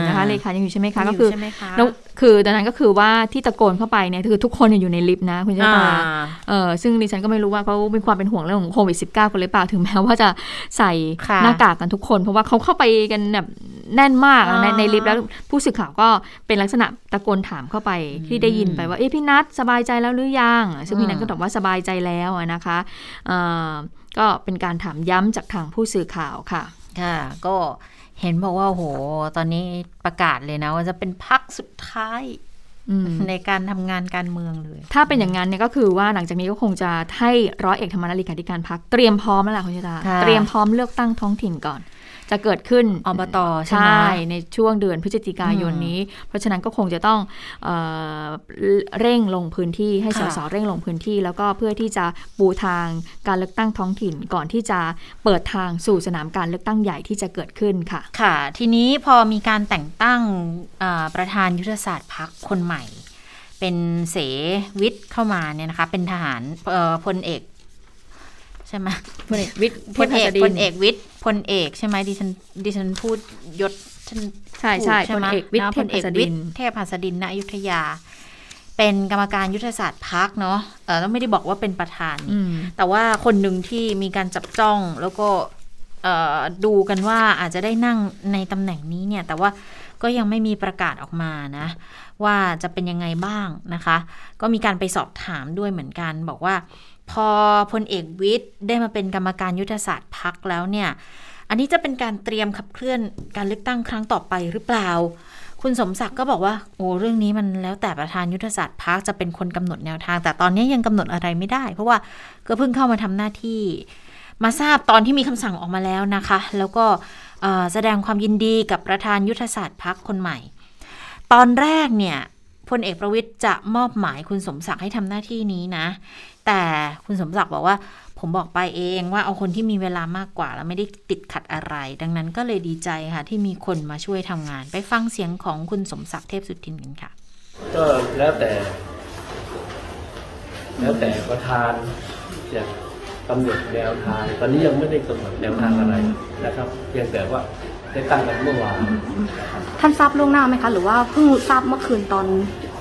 นะคะเลขายังอยู่ใช่ไหมคะยังก็อยู่คือใช่ไหมคะแล้วคือตอนนั้นก็คือว่าที่ตะโกนเข้าไปเนี่ยคือทุกคนเนี่ยอยู่ในลิฟต์นะคุณเจ้าตาอ่าเออซึ่งดิฉันก็ไม่รู้ว่าเขามีความเป็นห่วงเรื่องของโควิด -19 กันหรือเปล่าถึงแม้ว่าจะใส่ค่ะหน้ากากกันทุกคน เพราะว่าเขาเข้าไปกันแบบแน่นมากอะในอ่าในลิฟต์แล้วผู้สื่อข่าวก็เป็นลักษณะตะโกนถามเข้าไปที่ได้ยินไปว่าเอ๊ะพี่นัทสบายใจแล้วหรือยังซึ่งพี่นัทก็ตอบว่าสบายใจแล้วอะนะคะเอ่อก็เป็นการถามย้ำจากทางผู้สื่อข่าวค่ะค่ะก็ เห็นบอกว่าโอ้โห ตอนนี้ประกาศเลยนะ ว่าจะเป็นพักสุดท้ายอืมในการทำงานการเมืองเลย ถ้าเป็นอย่างนั้นเนี่ยก็คือว่าหลังจากนี้ก็คงจะให้ร้อยเอกธรรมนัฐเลขาธิการพักเตรียมพร้อมแล้วล่ะคุณชะตาค่ะเตรียมพร้อมเลือกตั้งท้องถิ่นก่อน จะเกิดขึ้นอบตใช่ไหมในช่วงเดือนพฤศจิกายนนี้ เพราะฉะนั้นก็คงจะต้องเออเร่งลงพื้นที่ให้สค่ะสเร่งลงพื้นที่ แล้วก็เพื่อที่จะปูทางการเลือกตั้งท้องถิ่นก่อนที่จะเปิดทางสู่สนามการเลือกตั้งใหญ่ที่จะเกิดขึ้นค่ะ ค่ะ ทีนี้พอมีการแต่งตั้งอ่าประธานยุทธศาสตร์พักคนใหม่ เป็นเสวิทย์เข้ามาเนี่ยนะคะ เป็นทหารเอ่อพลเอกใช่ไหมพลเอกวิทย์พลเอกเทพหัสดินพลเอกวิทย์ พลเอกใช่ไหมดิฉันดิฉันพูดยศฉันใช่ใช่ถูพลไหมเอกวิทย์นะเทพพลเอหักสวิดิทนย์เทพหัสดินณอยุธยา เป็นกรรมการยุทธศาสตร์พักเนาะเออต้องไม่ได้บอกว่าเป็นประธานนี่อืมแต่ว่าคนหนึ่งที่มีการจับจ้องแล้วก็เอ่อดูกันว่าอาจจะได้นั่งในตำแหน่งนี้เนี่ย แต่ว่าก็ยังไม่มีประกาศออกมานะ ว่าจะเป็นยังไงบ้างนะคะ ก็มีการไปสอบถามด้วยเหมือนกัน บอกว่า พอพลเอกวิทย์ได้มาเป็นกรรมการยุทธศาสตร์พักแล้วเนี่ย อันนี้จะเป็นการเตรียมขับเคลื่อนการเลือกตั้งครั้งต่อไปหรือเปล่า คุณสมศักดิ์ก็บอกว่าโอ้เรื่องนี้มันแล้วแต่ประธานยุทธศาสตร์พักจะเป็นคนกำหนดแนวทาง แต่ตอนนี้ยังกำหนดอะไรไม่ได้ เพราะว่าก็เพิ่งเข้ามาทำหน้าที่ มาทราบตอนที่มีคำสั่งออกมาแล้วนะคะ แล้วก็แสดงความยินดีกับประธานยุทธศาสตร์พักคนใหม่ ตอนแรกเนี่ย พลเอกประวิทย์จะมอบหมายคุณสมศักดิ์ให้ทำหน้าที่นี้นะ แต่คุณสมศักดิ์บอกว่า ผมบอกไปเองว่าเอาคนที่มีเวลามากกว่า แล้วไม่ได้ติดขัดอะไร ดังนั้นก็เลยดีใจค่ะ ที่มีคนมาช่วยทำงาน ไปฟังเสียงของคุณสมศักดิ์เทพสุทินกันค่ะ ก็แล้วแต่ แล้วแต่ประธานจะกำหนดแนวทาง ตอนนี้ยังไม่ได้กำหนดแนวทางอะไรนะครับเพียงแต่ว่า ได้ตั้งกันเมื่อวานท่านทราบล่วงหน้าไหมคะ หรือว่าเพิ่งทราบเมื่อคืนตอน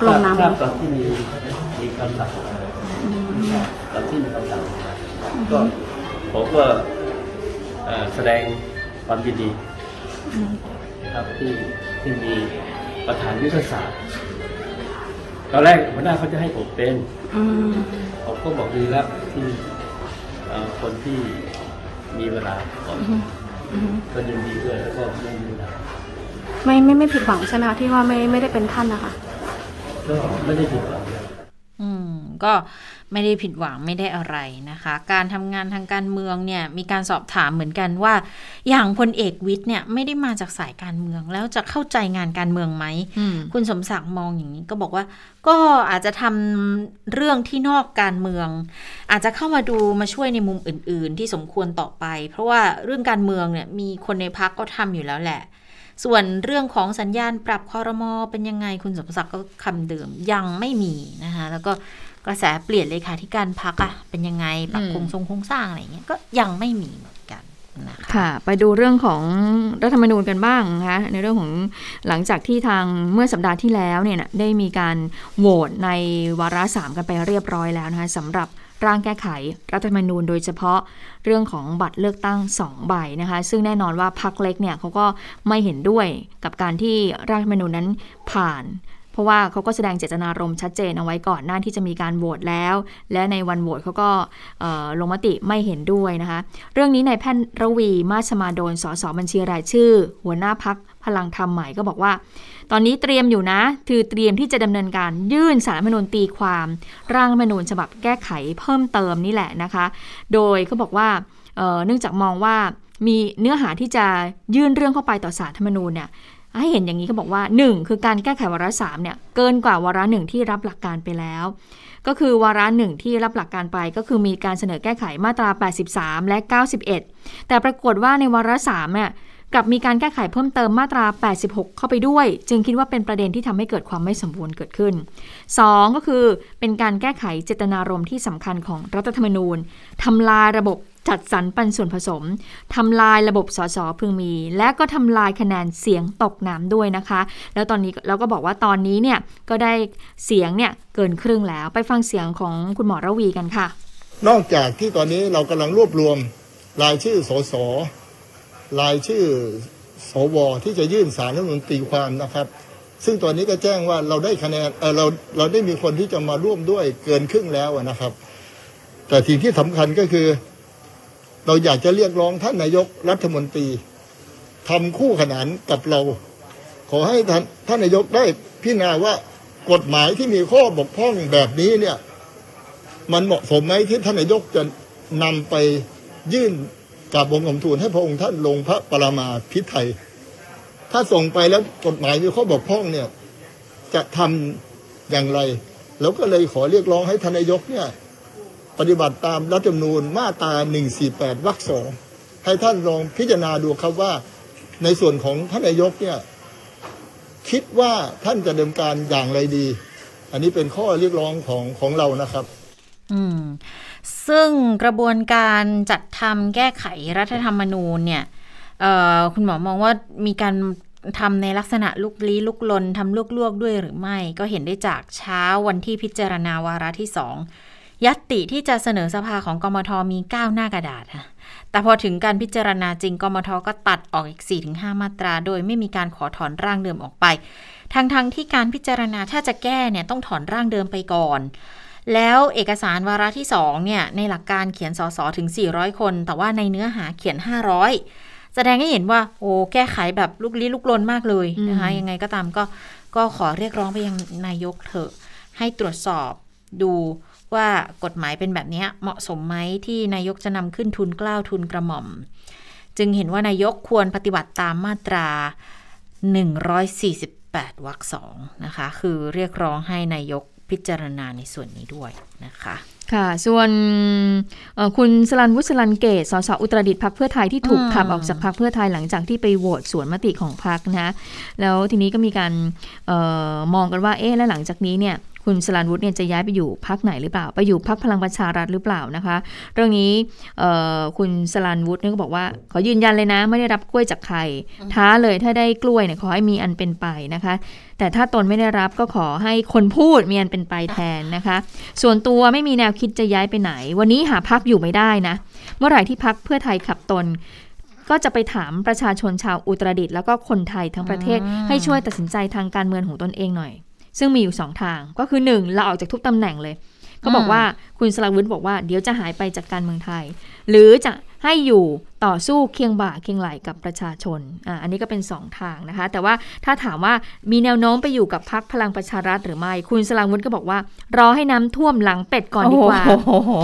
ลงนามทราบตอนที่มีมีคำสั่งมาตอนที่มีคำสั่งมาก็ผมก็เอ่อแสดงความยินดีนะครับที่ที่มีประธานยุทธศาสตร์ตอนแรกหัวหน้าเขาจะให้ผมเป็นอืมผมก็บอกดีแล้วที่เอ่อคนที่มีเวลาก่อน ก็ยินดีด้วยแล้วก็ไม่มีเวลาไม่ไม่ไม่ผิดหวังใช่ไหมคะที่ว่าไม่ไม่ได้เป็นท่านนะคะก็ไม่ได้ผิดหวังนะอืม ก็ไม่ได้ผิดหวังไม่ได้อะไรนะคะ การทำงานทางการเมืองเนี่ยมีการสอบถามเหมือนกันว่า อย่างพลเอกวิทย์เนี่ยไม่ได้มาจากสายการเมืองแล้วจะเข้าใจงานการเมืองไหมอืมคุณสมศักดิ์มองอย่างนี้ก็บอกว่า ก็อาจจะทำเรื่องที่นอกการเมือง อาจจะเข้ามาดูมาช่วยในมุมอื่น ๆ ที่สมควรต่อไป เพราะว่าเรื่องการเมืองเนี่ยมีคนในพักก็ทำอยู่แล้วแหละส่วนเรื่องของสัญญาณปรับคอรมอเป็นยังไงคุณสมศักดิ์ก็คำเดิมยังไม่มีนะคะแล้วก็ กระแสเปลี่ยนเลยค่ะที่การพักอะเป็นยังไงปรับอืมโครงทรงโครงสร้างอะไรอย่างเงี้ยก็ยังไม่มีเหมือนกันนะคะค่ะ ไปดูเรื่องของรัฐธรรมนูญกันบ้างนะคะในเรื่องของหลังจากที่ทางเมื่อสัปดาห์ที่แล้วเนี่ยนะได้มีการโหวตในวาระสามกันไปเรียบร้อยแล้วนะคะสำหรับร่างแก้ไขรัฐธรรมนูญโดยเฉพาะเรื่องของบัตรเลือกตั้ง 2 ใบนะคะ ซึ่งแน่นอนว่าพรรคเล็กเนี่ยเขาก็ไม่เห็นด้วยกับการที่ร่างรัฐธรรมนูญนั้นผ่าน เพราะว่าเขาก็แสดงเจตนารมณ์ชัดเจนเอาไว้ก่อนหน้าที่จะมีการโหวตแล้ว และในวันโหวตเขาก็ลงมติไม่เห็นด้วยนะคะ เรื่องนี้ในายแพทย์ระวีมาชมาโดนสสบัญชีรายชื่อ หัวหน้าพักพลังธรรมใหม่ก็บอกว่า ตอนนี้เตรียมอยู่นะคือเตรียมที่จะดำเนินการยื่นสารมนูญตีความ ร่างมนูญฉบับแก้ไขเพิ่มเติมนี่แหละนะคะ โดยเขาบอกว่าเนื่องจากมองว่ามีเนื้อหาที่จะยื่นเรื่องเข้าไปต่อสารธรรมนูญเนี่ย ให้เห็นอย่างนี้เขาบอกว่า 1 คือการแก้ไขวาระสามเนี่ยเกินกว่าวาระหนึ่งที่รับหลักการไปแล้ว ก็คือวาระหนึ่งที่รับหลักการไปก็คือมีการเสนอแก้ไขมาตรา 83 และ 91 แต่ปรากฏว่าในวาระสามเนี่ยกลับมีการแก้ไขเพิ่มเติมมาตรา 86 เข้าไปด้วย จึงคิดว่าเป็นประเด็นที่ทำให้เกิดความไม่สมบูรณ์เกิดขึ้น 2 ก็คือเป็นการแก้ไขเจตนารมณ์ที่สำคัญของรัฐธรรมนูญทำลายระบบ จัดสรรปันส่วนผสมทำลายระบบสสพึงมี และก็ทำลายคะแนนเสียงตกน้ำด้วยนะคะ แล้วตอนนี้แล้วก็บอกว่าตอนนี้เนี่ยก็ได้เสียงเนี่ยเกินครึ่งแล้วไปฟังเสียงของคุณหมอระวีกันค่ะ นอกจากที่ตอนนี้เรากำลังรวบรวมรายชื่อสสรายชื่อสวที่จะยื่นสารรัฐธรรมนูญตีความนะครับ ซึ่งตอนนี้ก็แจ้งว่าเราได้คะแนนเออเราเราได้มีคนที่จะมาร่วมด้วยเกินครึ่งแล้วนะครับ แต่สิ่งที่สำคัญก็คือ เราอยากจะเรียกร้องท่านนายกรัฐมนตรีทำคู่ขนานกับเรา ขอให้ท่านท่านนายกได้พิจารณาว่ากฎหมายที่มีข้อบกพร่องแบบนี้เนี่ย มันเหมาะสมไหมที่ท่านนายกจะนำไปยื่นกับองค์มทูลให้พระองค์ท่านลงพระปรมาภิไธยถ้าส่งไปแล้วกฎหมายมีข้อบกพร่องเนี่ย จะทำอย่างไร แล้วก็เลยขอเรียกร้องให้ท่านนายกเนี่ย ปฏิบัติตามรัฐธรรมนูญมาตรา 148 วรรคสองให้ท่านลองพิจารณาดูครับว่า ในส่วนของท่านนายกเนี่ยคิดว่าท่านจะดำเนินการอย่างไรดี อันนี้เป็นข้อเรียกร้องของของเรานะครับ อืม ซึ่งกระบวนการจัดทำแก้ไขรัฐธรรมนูญเนี่ยเออคุณหมอมองว่ามีการทำในลักษณะลุกลี้ลุกลนทำลวกๆด้วยหรือไม่ ก็เห็นได้จากเช้าวันที่พิจารณาวาระที่สอง ยัตติที่จะเสนอสภาของกมทมี9หน้ากระดาษค่ะแต่พอถึงการพิจารณาจริงกมทก็ตัดออกอีก 4-5 มาตรา โดยไม่มีการขอถอนร่างเดิมออกไปทั้งๆทที่การพิจารณาถ้าจะแก้เนี่ยต้องถอนร่างเดิมไปก่อน แล้วเอกสารวาระที่ 2 เนี่ย ในหลักการเขียนสสถึง 400 คน แต่ว่าในเนื้อหาเขียน 500 แสดงให้เห็นว่า โอ้แก้ไขแบบลุกลี้ลุกลนมากเลยนะคะยังไงก็ตามก็ก็ขอเรียกร้องไปยังนายกเถอะ ให้ตรวจสอบดู ว่ากฎหมายเป็นแบบนี้เหมาะสมไหมที่นายกจะนำขึ้นทุนเกล้าทุนกระหม่อม จึงเห็นว่านายกควรปฏิบัติตามมาตรา 148วรรคสองนะคะ คือเรียกร้องให้นายกพิจารณาในส่วนนี้ด้วยนะคะค่ะ ส่วนคุณสลันวุฒิสลันเกต สสอุตรดิตถ์พักเพื่อไทยที่ถูกขับออกจากพักเพื่อไทยหลังจากที่ไปโหวตสวนมติของพักนะ แล้วทีนี้ก็มีการออมองกันว่า เอ๊ะ แล้วหลังจากนี้เนี่ย คุณสลานวุฒิเนี่ยจะย้ายไปอยู่พักไหนหรือเปล่า ไปอยู่พักพลังประชารัฐหรือเปล่านะคะ เรื่องนี้คุณสลานวุฒิเนี่ยก็บอกว่า ขอยืนยันเลยนะ ไม่ได้รับกล้วยจากใคร ท้าเลยถ้าได้กล้วยเนี่ยขอให้มีอันเป็นไปนะคะ แต่ถ้าตนไม่ได้รับก็ขอให้คนพูดมีอันเป็นไปแทนนะคะ ส่วนตัวไม่มีแนวคิดจะย้ายไปไหน วันนี้หาพักอยู่ไม่ได้นะ เมื่อไหร่ที่พักเพื่อไทยขับตนก็จะไปถามประชาชนชาวอุตรดิตถ์แล้วก็คนไทยทั้งประเทศให้ช่วยตัดสินใจทางการเมืองของตนเองหน่อย ซึ่งมีอยู่สองทาง ก็คือหนึ่งเราออกจากทุกตำแหน่งเลยก็บอกว่าคุณสลาวุฒิบอกว่าเดี๋ยวจะหายไปจากการเมืองไทย หรือจะให้อยู่ต่อสู้เคียงบ่าเคียงไหลกับประชาชนอ่าอันนี้ก็เป็นสองทางนะคะ แต่ว่าถ้าถามว่ามีแนวโน้มไปอยู่กับพรรคพลังประชารัฐหรือไม่ คุณสลาวุฒิก็บอกว่า รอให้น้ำท่วมหลังเป็ดก่อนดีกว่า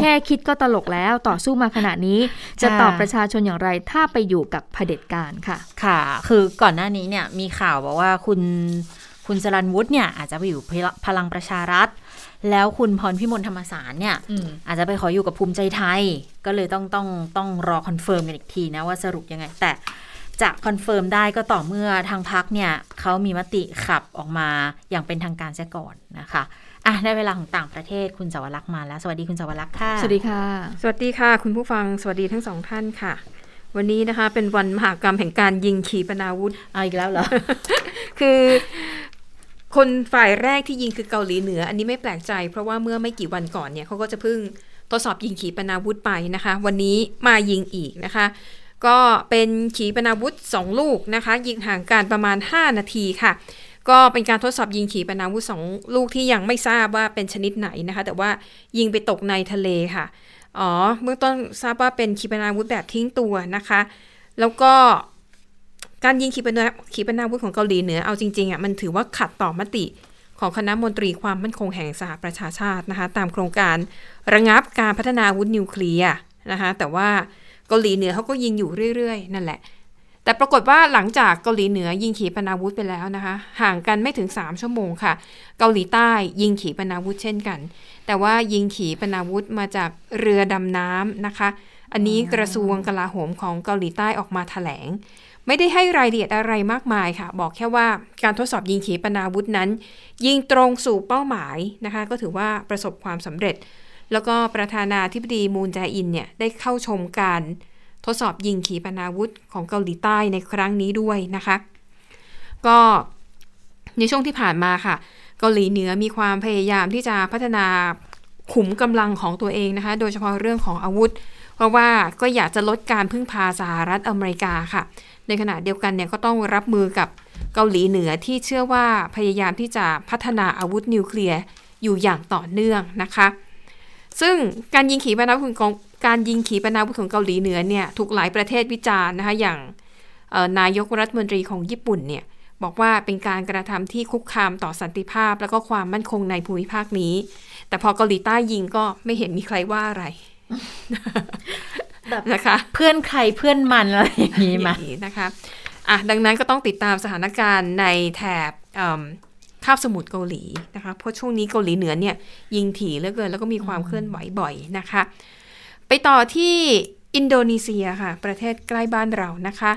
แค่คิดก็ตลกแล้วต่อสู้มาขนาดนี้ จะตอบประชาชนอย่างไรถ้าไปอยู่กับเผด็จการค่ะ ค่ะ คือก่อนหน้านี้เนี่ยมีข่าวบอกว่าคุณ คุณสรันวุฒิเนี่ยอาจจะไปอยู่พลังประชารัฐ แล้วคุณพรพิมลธรรมสารเนี่ยอาจจะไปขออยู่กับภูมิใจไทย ก็เลยต้องต้องต้องรอ confirm กันอีกทีนะว่าสรุปยังไง แต่จะ confirm ได้ก็ต่อเมื่อทางพรรคเนี่ยเขามีมติขับออกมาอย่างเป็นทางการเสียก่อนนะคะอะได้เวลาของต่างประเทศคุณสวรักษ์มาแล้ว สวัสดีคุณสวรักษ์ค่ะ สวัสดีค่ะ สวัสดีค่ะ คุณผู้ฟังสวัสดีทั้งสองท่านค่ะ วันนี้นะคะเป็นวันมหากรรมแห่งการยิงขีปนาวุธเอาอีกแล้วเหรอ คือ คนฝ่ายแรกที่ยิงคือเกาหลีเหนือ อันนี้ไม่แปลกใจ เพราะว่าเมื่อไม่กี่วันก่อนเนี่ยเขาก็จะเพิ่งทดสอบยิงขีปนาวุธไปนะคะ วันนี้มายิงอีกนะคะ ก็เป็นขีปนาวุธ 2 ลูกนะคะ ยิงห่างกันประมาณ 5 นาทีค่ะ ก็เป็นการทดสอบยิงขีปนาวุธ 2 ลูกที่ยังไม่ทราบว่าเป็นชนิดไหนนะคะ แต่ว่ายิงไปตกในทะเลค่ะอ๋อเมื่องต้นทราบว่าเป็นขีปนาวุธแบบทิ้งตัวนะคะ แล้วก็ การยิงขีปนาขีปนาวุธของเกาหลีเหนือเอาจริงๆอะมันถือว่าขัดต่อมติของคณะมนตรีความมั่นคงแห่งสหประชาชาตินะคะตามโครงการระงับการพัฒนาอาวุธนิวเคลียร์นะคะแต่ว่าเกาหลีเหนือเขาก็ยิงอยู่เรื่อยๆ นั่นแหละ แต่ปรากฏว่าหลังจากเกาหลีเหนือยิงขีปนาวุธไปแล้วนะคะห่างกันไม่ถึง 3 ชั่วโมงค่ะ เกาหลีใต้ยิงขีปนาวุธเช่นกัน แต่ว่ายิงขีปนาวุธมาจากเรือดำน้ำนะคะ อันนี้กระทรวงกลาโหมของเกาหลีใต้ออกมาถแถลง ไม่ได้ให้รายละเอียดอะไรมากมายค่ะ บอกแค่ว่าการทดสอบยิงขีปนาวุธนั้น ยิงตรงสู่เป้าหมายนะคะ ก็ถือว่าประสบความสำเร็จ แล้วก็ประธานาธิบดีมูนแจอินเนี่ยได้เข้าชมการทดสอบยิงขีปนาวุธของเกาหลีใต้ในครั้งนี้ด้วยนะคะ ก็ในช่วงที่ผ่านมาค่ะ เกาหลีเหนือมีความพยายามที่จะพัฒนาขุมกำลังของตัวเองนะคะ โดยเฉพาะเรื่องของอาวุธ เพราะว่าก็อยากจะลดการพึ่งพาสหรัฐอเมริกาค่ะ ในขณะเดียวกันเนี่ยก็ต้องรับมือกับเกาหลีเหนือที่เชื่อว่าพยายามที่จะพัฒนาอาวุธนิวเคลียร์อยู่อย่างต่อเนื่องนะคะ ซึ่งการยิงขีปนาวุธของการยิงขีปนาวุธของเกาหลีเหนือเนี่ยถูกหลายประเทศวิจารณ์นะคะอย่างนายกรัฐมนตรีของญี่ปุ่นเนี่ยบอกว่าเป็นการกระทำที่คุกคามต่อสันติภาพ แล้วก็ความมั่นคงในภูมิภาคนี้ แต่พอเกาหลีใต้ยิงก็ไม่เห็นมีใครว่าอะไร แบบนะคะ เพื่อนใครเพื่อนมันอะไรอย่างนี้มานะคะอะดังนั้นก็ต้องติดตามสถานการณ์ในแถบคาบสมุทรเกาหลีนะคะ เพราะช่วงนี้เกาหลีเหนือเนี่ยยิงถี่เหลือเกินแล้วก็มีความเคลื่อนไหวบ่อยนะคะ ไปต่อที่อินโดนีเซียค่ะ ประเทศใกล้บ้านเรานะคะ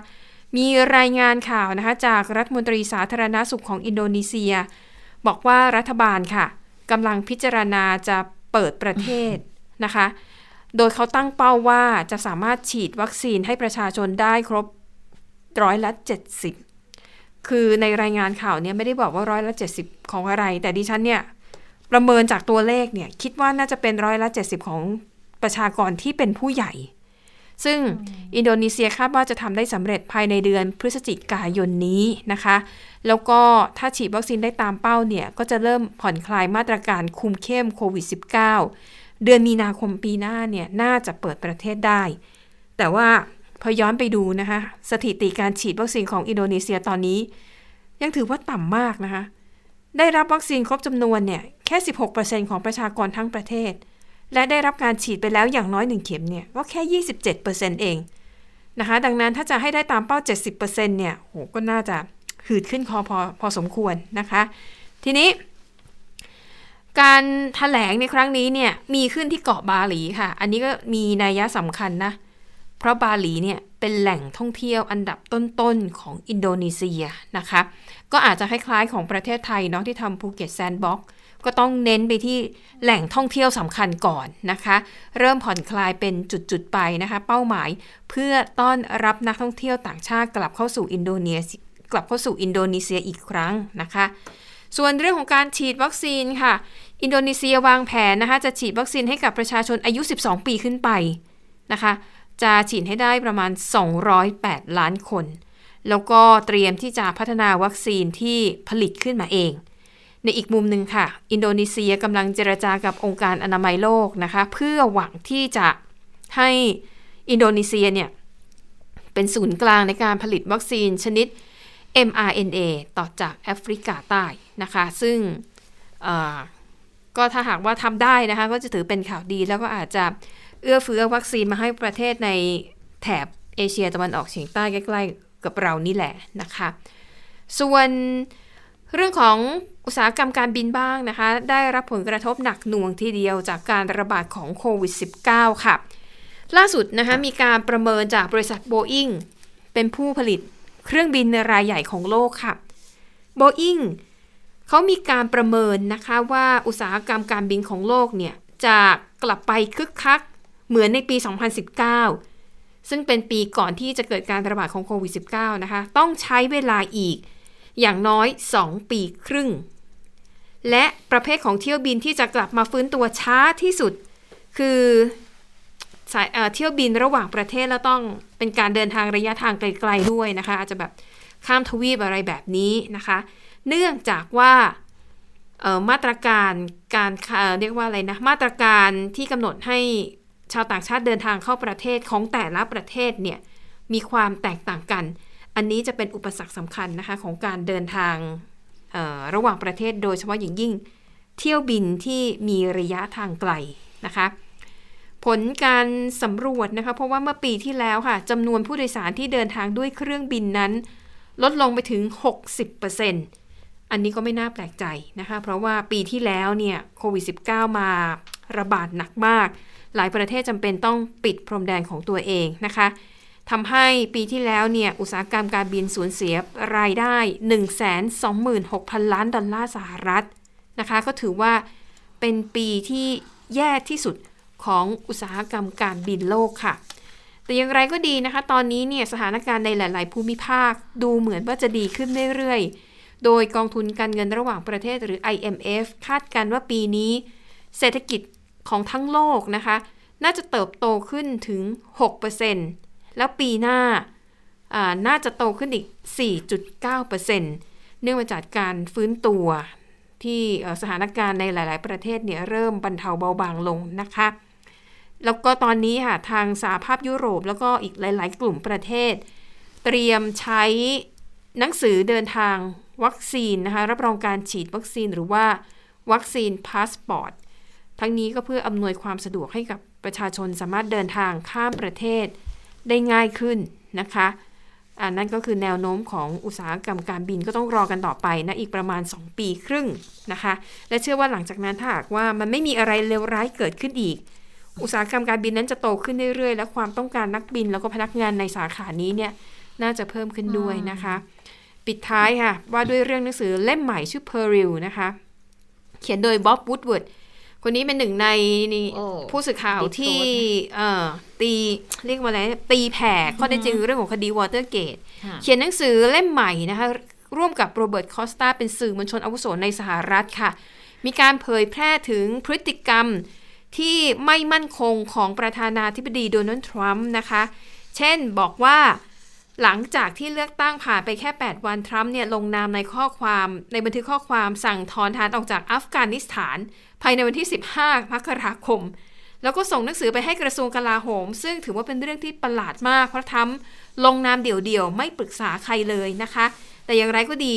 มีรายงานข่าวนะคะ จากรัฐมนตรีสาธารณาสุขของอินโดนีเซีย บอกว่ารัฐบาลค่ะกำลังพิจารณาจะเปิดประเทศนะคะ โดยเขาตั้งเป้าว่าจะสามารถฉีดวัคซีนให้ประชาชนได้ครบร้อยละเจ็ดสิบคือในรายงานข่าวเนี่ยไม่ได้บอกว่าร้อยละเจ็ดสิบของอะไร แต่ดิฉันเนี่ยประเมินจากตัวเลขเนี่ยคิดว่าน่าจะเป็นร้อยละ 70 ของประชากรที่เป็นผู้ใหญ่ ซึ่งอินโดนีเซียคาดว่าจะทำได้สำเร็จภายในเดือนพฤศจิกายนนี้นะคะ แล้วก็ถ้าฉีดวัคซีนได้ตามเป้าเนี่ยก็จะเริ่มผ่อนคลายมาตรการคุมเข้มโควิด -19 เดือนมีนาคมปีหน้าเนี่ยน่าจะเปิดประเทศได้ แต่ว่าพอย้อนไปดูนะคะสถิติการฉีดวัคซีนของอินโดนีเซียตอนนี้ ยังถือว่าต่ำมากนะคะ ได้รับวัคซีนครบจำนวนเนี่ยแค่ 16%ของประชากรทั้งประเทศ และได้รับการฉีดไปแล้วอย่างน้อยหนึ่งเข็มเนี่ยก็แค่ 27%เองนะคะ ดังนั้นถ้าจะให้ได้ตามเป้า 70%เนี่ยโหก็น่าจะหืดขึ้นคอพอพอสมควรนะคะ ทีนี้ การแถลงในครั้งนี้เนี่ยมีขึ้นที่เกาะบาหลีค่ะ อันนี้ก็มีนัยยะสำคัญนะ เพราะบาหลีเนี่ยเป็นแหล่งท่องเที่ยวอันดับต้นๆของอินโดนีเซียนะคะ ก็อาจจะคล้ายๆของประเทศไทยเนาะที่ทำภูเก็ตแซนด์บ็อกซ์ก็ต้องเน้นไปที่แหล่งท่องเที่ยวสำคัญก่อนนะคะ เริ่มผ่อนคลายเป็นจุดๆไปนะคะ เป้าหมายเพื่อต้อนรับนักท่องเที่ยวต่างชาติกลับเข้าสู่อินโดนีเซียกลับเข้าสู่อินโดนีเซียอีกครั้งนะคะ ส่วนเรื่องของการฉีดวัคซีนค่ะ อินโดนีเซียวางแผนนะคะจะฉีดวัคซีนให้กับประชาชนอายุ 12 ปีขึ้นไปนะคะจะฉีดให้ได้ประมาณ 208 ล้านคน แล้วก็เตรียมที่จะพัฒนาวัคซีนที่ผลิตขึ้นมาเอง ในอีกมุมหนึ่งค่ะ อินโดนีเซียกำลังเจรจากับองค์การอนามัยโลกนะคะ เพื่อหวังที่จะให้อินโดนีเซียเนี่ย เป็นศูนย์กลางในการผลิตวัคซีนชนิด mRNA ต่อจากแอฟริกาใต้นะคะ ซึ่ง ก็ถ้าหากว่าทำได้นะคะก็จะถือเป็นข่าวดี แล้วก็อาจจะเอื้อเฟื้อวัคซีนมาให้ประเทศในแถบเอเชียตะวันออกเฉียงใต้ใกล้ๆกับเรานี่แหละนะคะ ส่วนเรื่องของอุตสาหกรรมการบินบ้างนะคะ ได้รับผลกระทบหนักหน่วงทีเดียวจากการระบาดของโควิด -19 ค่ะ ล่าสุดนะคะมีการประเมินจากบริษัทโบอิงเป็นผู้ผลิตเครื่องบินรายใหญ่ของโลกค่ะโบอิง เขามีการประเมินนะคะว่าอุตสาหกรรมการบินของโลกเนี่ย จะกลับไปคึกคักเหมือนในปี 2019 ซึ่งเป็นปีก่อนที่จะเกิดการระบาดของโควิด -19 นะคะ ต้องใช้เวลาอีกอย่างน้อย 2 ปีครึ่ง และประเภทของเที่ยวบินที่จะกลับมาฟื้นตัวช้าที่สุด คือสายเเที่ยวบินระหว่างประเทศแล้วต้องเป็นการเดินทางระยะทางไกลๆด้วยนะคะ อาจจะแบบข้ามทวีปอะไรแบบนี้นะคะ เนื่องจากว่ามาตรการการเรียกว่าอะไรนะมาตรการที่กำหนดให้ชาวต่างชาติเดินทางเข้าประเทศของแต่ละประเทศเนี่ยมีความแตกต่างกัน อันนี้จะเป็นอุปสรรคสำคัญนะคะของการเดินทางระหว่างประเทศโดยเฉพาะอย่างยิ่งเที่ยวบินที่มีระยะทางไกลนะคะผลการสำรวจนะคะเพราะว่าเมื่อปีที่แล้วค่ะจำนวนผู้โดยสารที่เดินทางด้วยเครื่องบินนั้น ลดลงไปถึง 60% อันนี้ก็ไม่น่าแปลกใจนะคะ เพราะว่าปีที่แล้วเนี่ยโควิด -19 มาระบาดหนักมาก หลายประเทศจำเป็นต้องปิดพรมแดนของตัวเองนะคะทำให้ปีที่แล้วเนี่ยอุตสาหกรรมการบินสูญเสียรายได้ 126,000 ล้านดอลลาร์สหรัฐนะคะ ก็ถือว่าเป็นปีที่แย่ที่สุดของอุตสาหกรรมการบินโลกค่ะ แต่อย่างไรก็ดีนะคะ ตอนนี้เนี่ยสถานการณ์ในหลาย ๆ ภูมิภาคดูเหมือนว่าจะดีขึ้นเรื่อยๆ โดยกองทุนการเงินระหว่างประเทศหรือ IMF คาดการว่าปีนี้ เศรษฐกิจของทั้งโลกนะคะ น่าจะเติบโตขึ้นถึง 6%แล้วปีหน้าน่าจะโตขึ้นอีก 4.9%เนื่องมาจากการฟื้นตัวที่สถานการณ์ในหลาย ๆ ประเทศเนี่ยเริ่มบรรเทาเบาบางลงนะคะ แล้วก็ตอนนี้ค่ะทางสหภาพยุโรปแล้วก็อีกหลาย ๆ กลุ่มประเทศ เตรียมใช้หนังสือเดินทาง วัคซีนนะคะรับรองการฉีดวัคซีนหรือว่าวัคซีนพาสปอร์ตทั้งนี้ก็เพื่ออำนวยความสะดวกให้กับประชาชนสามารถเดินทางข้ามประเทศได้ง่ายขึ้นนะคะอันนั่นก็คือแนวโน้มของอุตสาหกรรมการบินก็ต้องรอกันต่อไปนะอีกประมาณ 2 ปีครึ่งนะคะ และเชื่อว่าหลังจากนั้นถ้าหากว่ามันไม่มีอะไรเลวร้ายเกิดขึ้นอีก อุตสาหกรรมการบินนั้นจะโตขึ้นเรื่อยๆ และความต้องการนักบินแล้วก็พนักงานในสาขานี้เนี่ยน่าจะเพิ่มขึ้นด้วยนะคะ ปิดท้ายค่ะ ว่าด้วยเรื่องหนังสือเล่มใหม่ชื่อ Peril นะคะ เขียนโดยบ๊อบวูดเวิร์ดคนนี้เป็นหนึ่งในผู้สื่อข่าวที่ตีเรียกว่าอะไรตีแผ่ข้อเท็จจริงเรื่องของคดีวอเตอร์เกตเขียนหนังสือเล่มใหม่นะคะ ร่วมกับโรเบิร์ตคอสตาเป็นสื่อมวลชนอาวุโสในสหรัฐค่ะ มีการเผยแพร่ถึงพฤติกรรมที่ไม่มั่นคงของประธานาธิบดีโดนัลด์ทรัมป์นะคะ เช่นบอกว่า หลังจากที่เลือกตั้งผ่านไปแค่ 8 วันทรัมป์เนี่ยลงนามในข้อความในบันทึกข้อความสั่งถอนทหารออกจากอัฟกานิสถาน ภายในวันที่ 15 มกราคม แล้วก็ส่งหนังสือไปให้กระทรวงกลาโหม ซึ่งถือว่าเป็นเรื่องที่ประหลาดมาก เพราะทรัมป์ลงนามเดี่ยวๆ ไม่ปรึกษาใครเลยนะคะ แต่อย่างไรก็ดี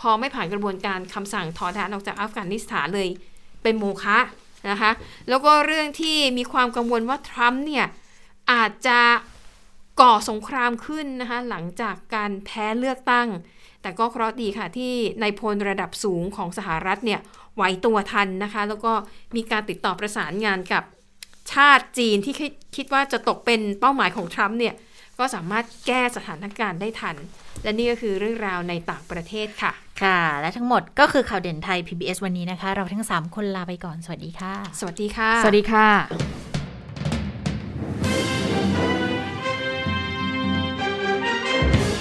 พอไม่ผ่านกระบวนการคำสั่งถอนทหารออกจากอัฟกานิสถานเลย เป็นโมฆะนะคะแล้วก็เรื่องที่มีความกังวลว่าทรัมป์เนี่ยอาจจะ ก่อสงครามขึ้นนะคะหลังจากการแพ้เลือกตั้ง แต่ก็เคราะห์ดีค่ะที่ในายพลระดับสูงของสหรัฐเนี่ยไหวตัวทันนะคะ แล้วก็มีการติดต่อประสานงานกับชาติจีนที่คิดคิดว่าจะตกเป็นเป้าหมายของทรัมป์เนี่ยก็สามารถแก้สถานการณ์ได้ทัน และนี่ก็คือเรื่องราวในต่างประเทศค่ะ ค่ะ และทั้งหมดก็คือข่าวเด่นไทย PBS วันนี้นะคะ เราทั้ง 3 คนลาไปก่อน สวัสดีค่ะ สวัสดีค่ะ สวัสดีค่ะ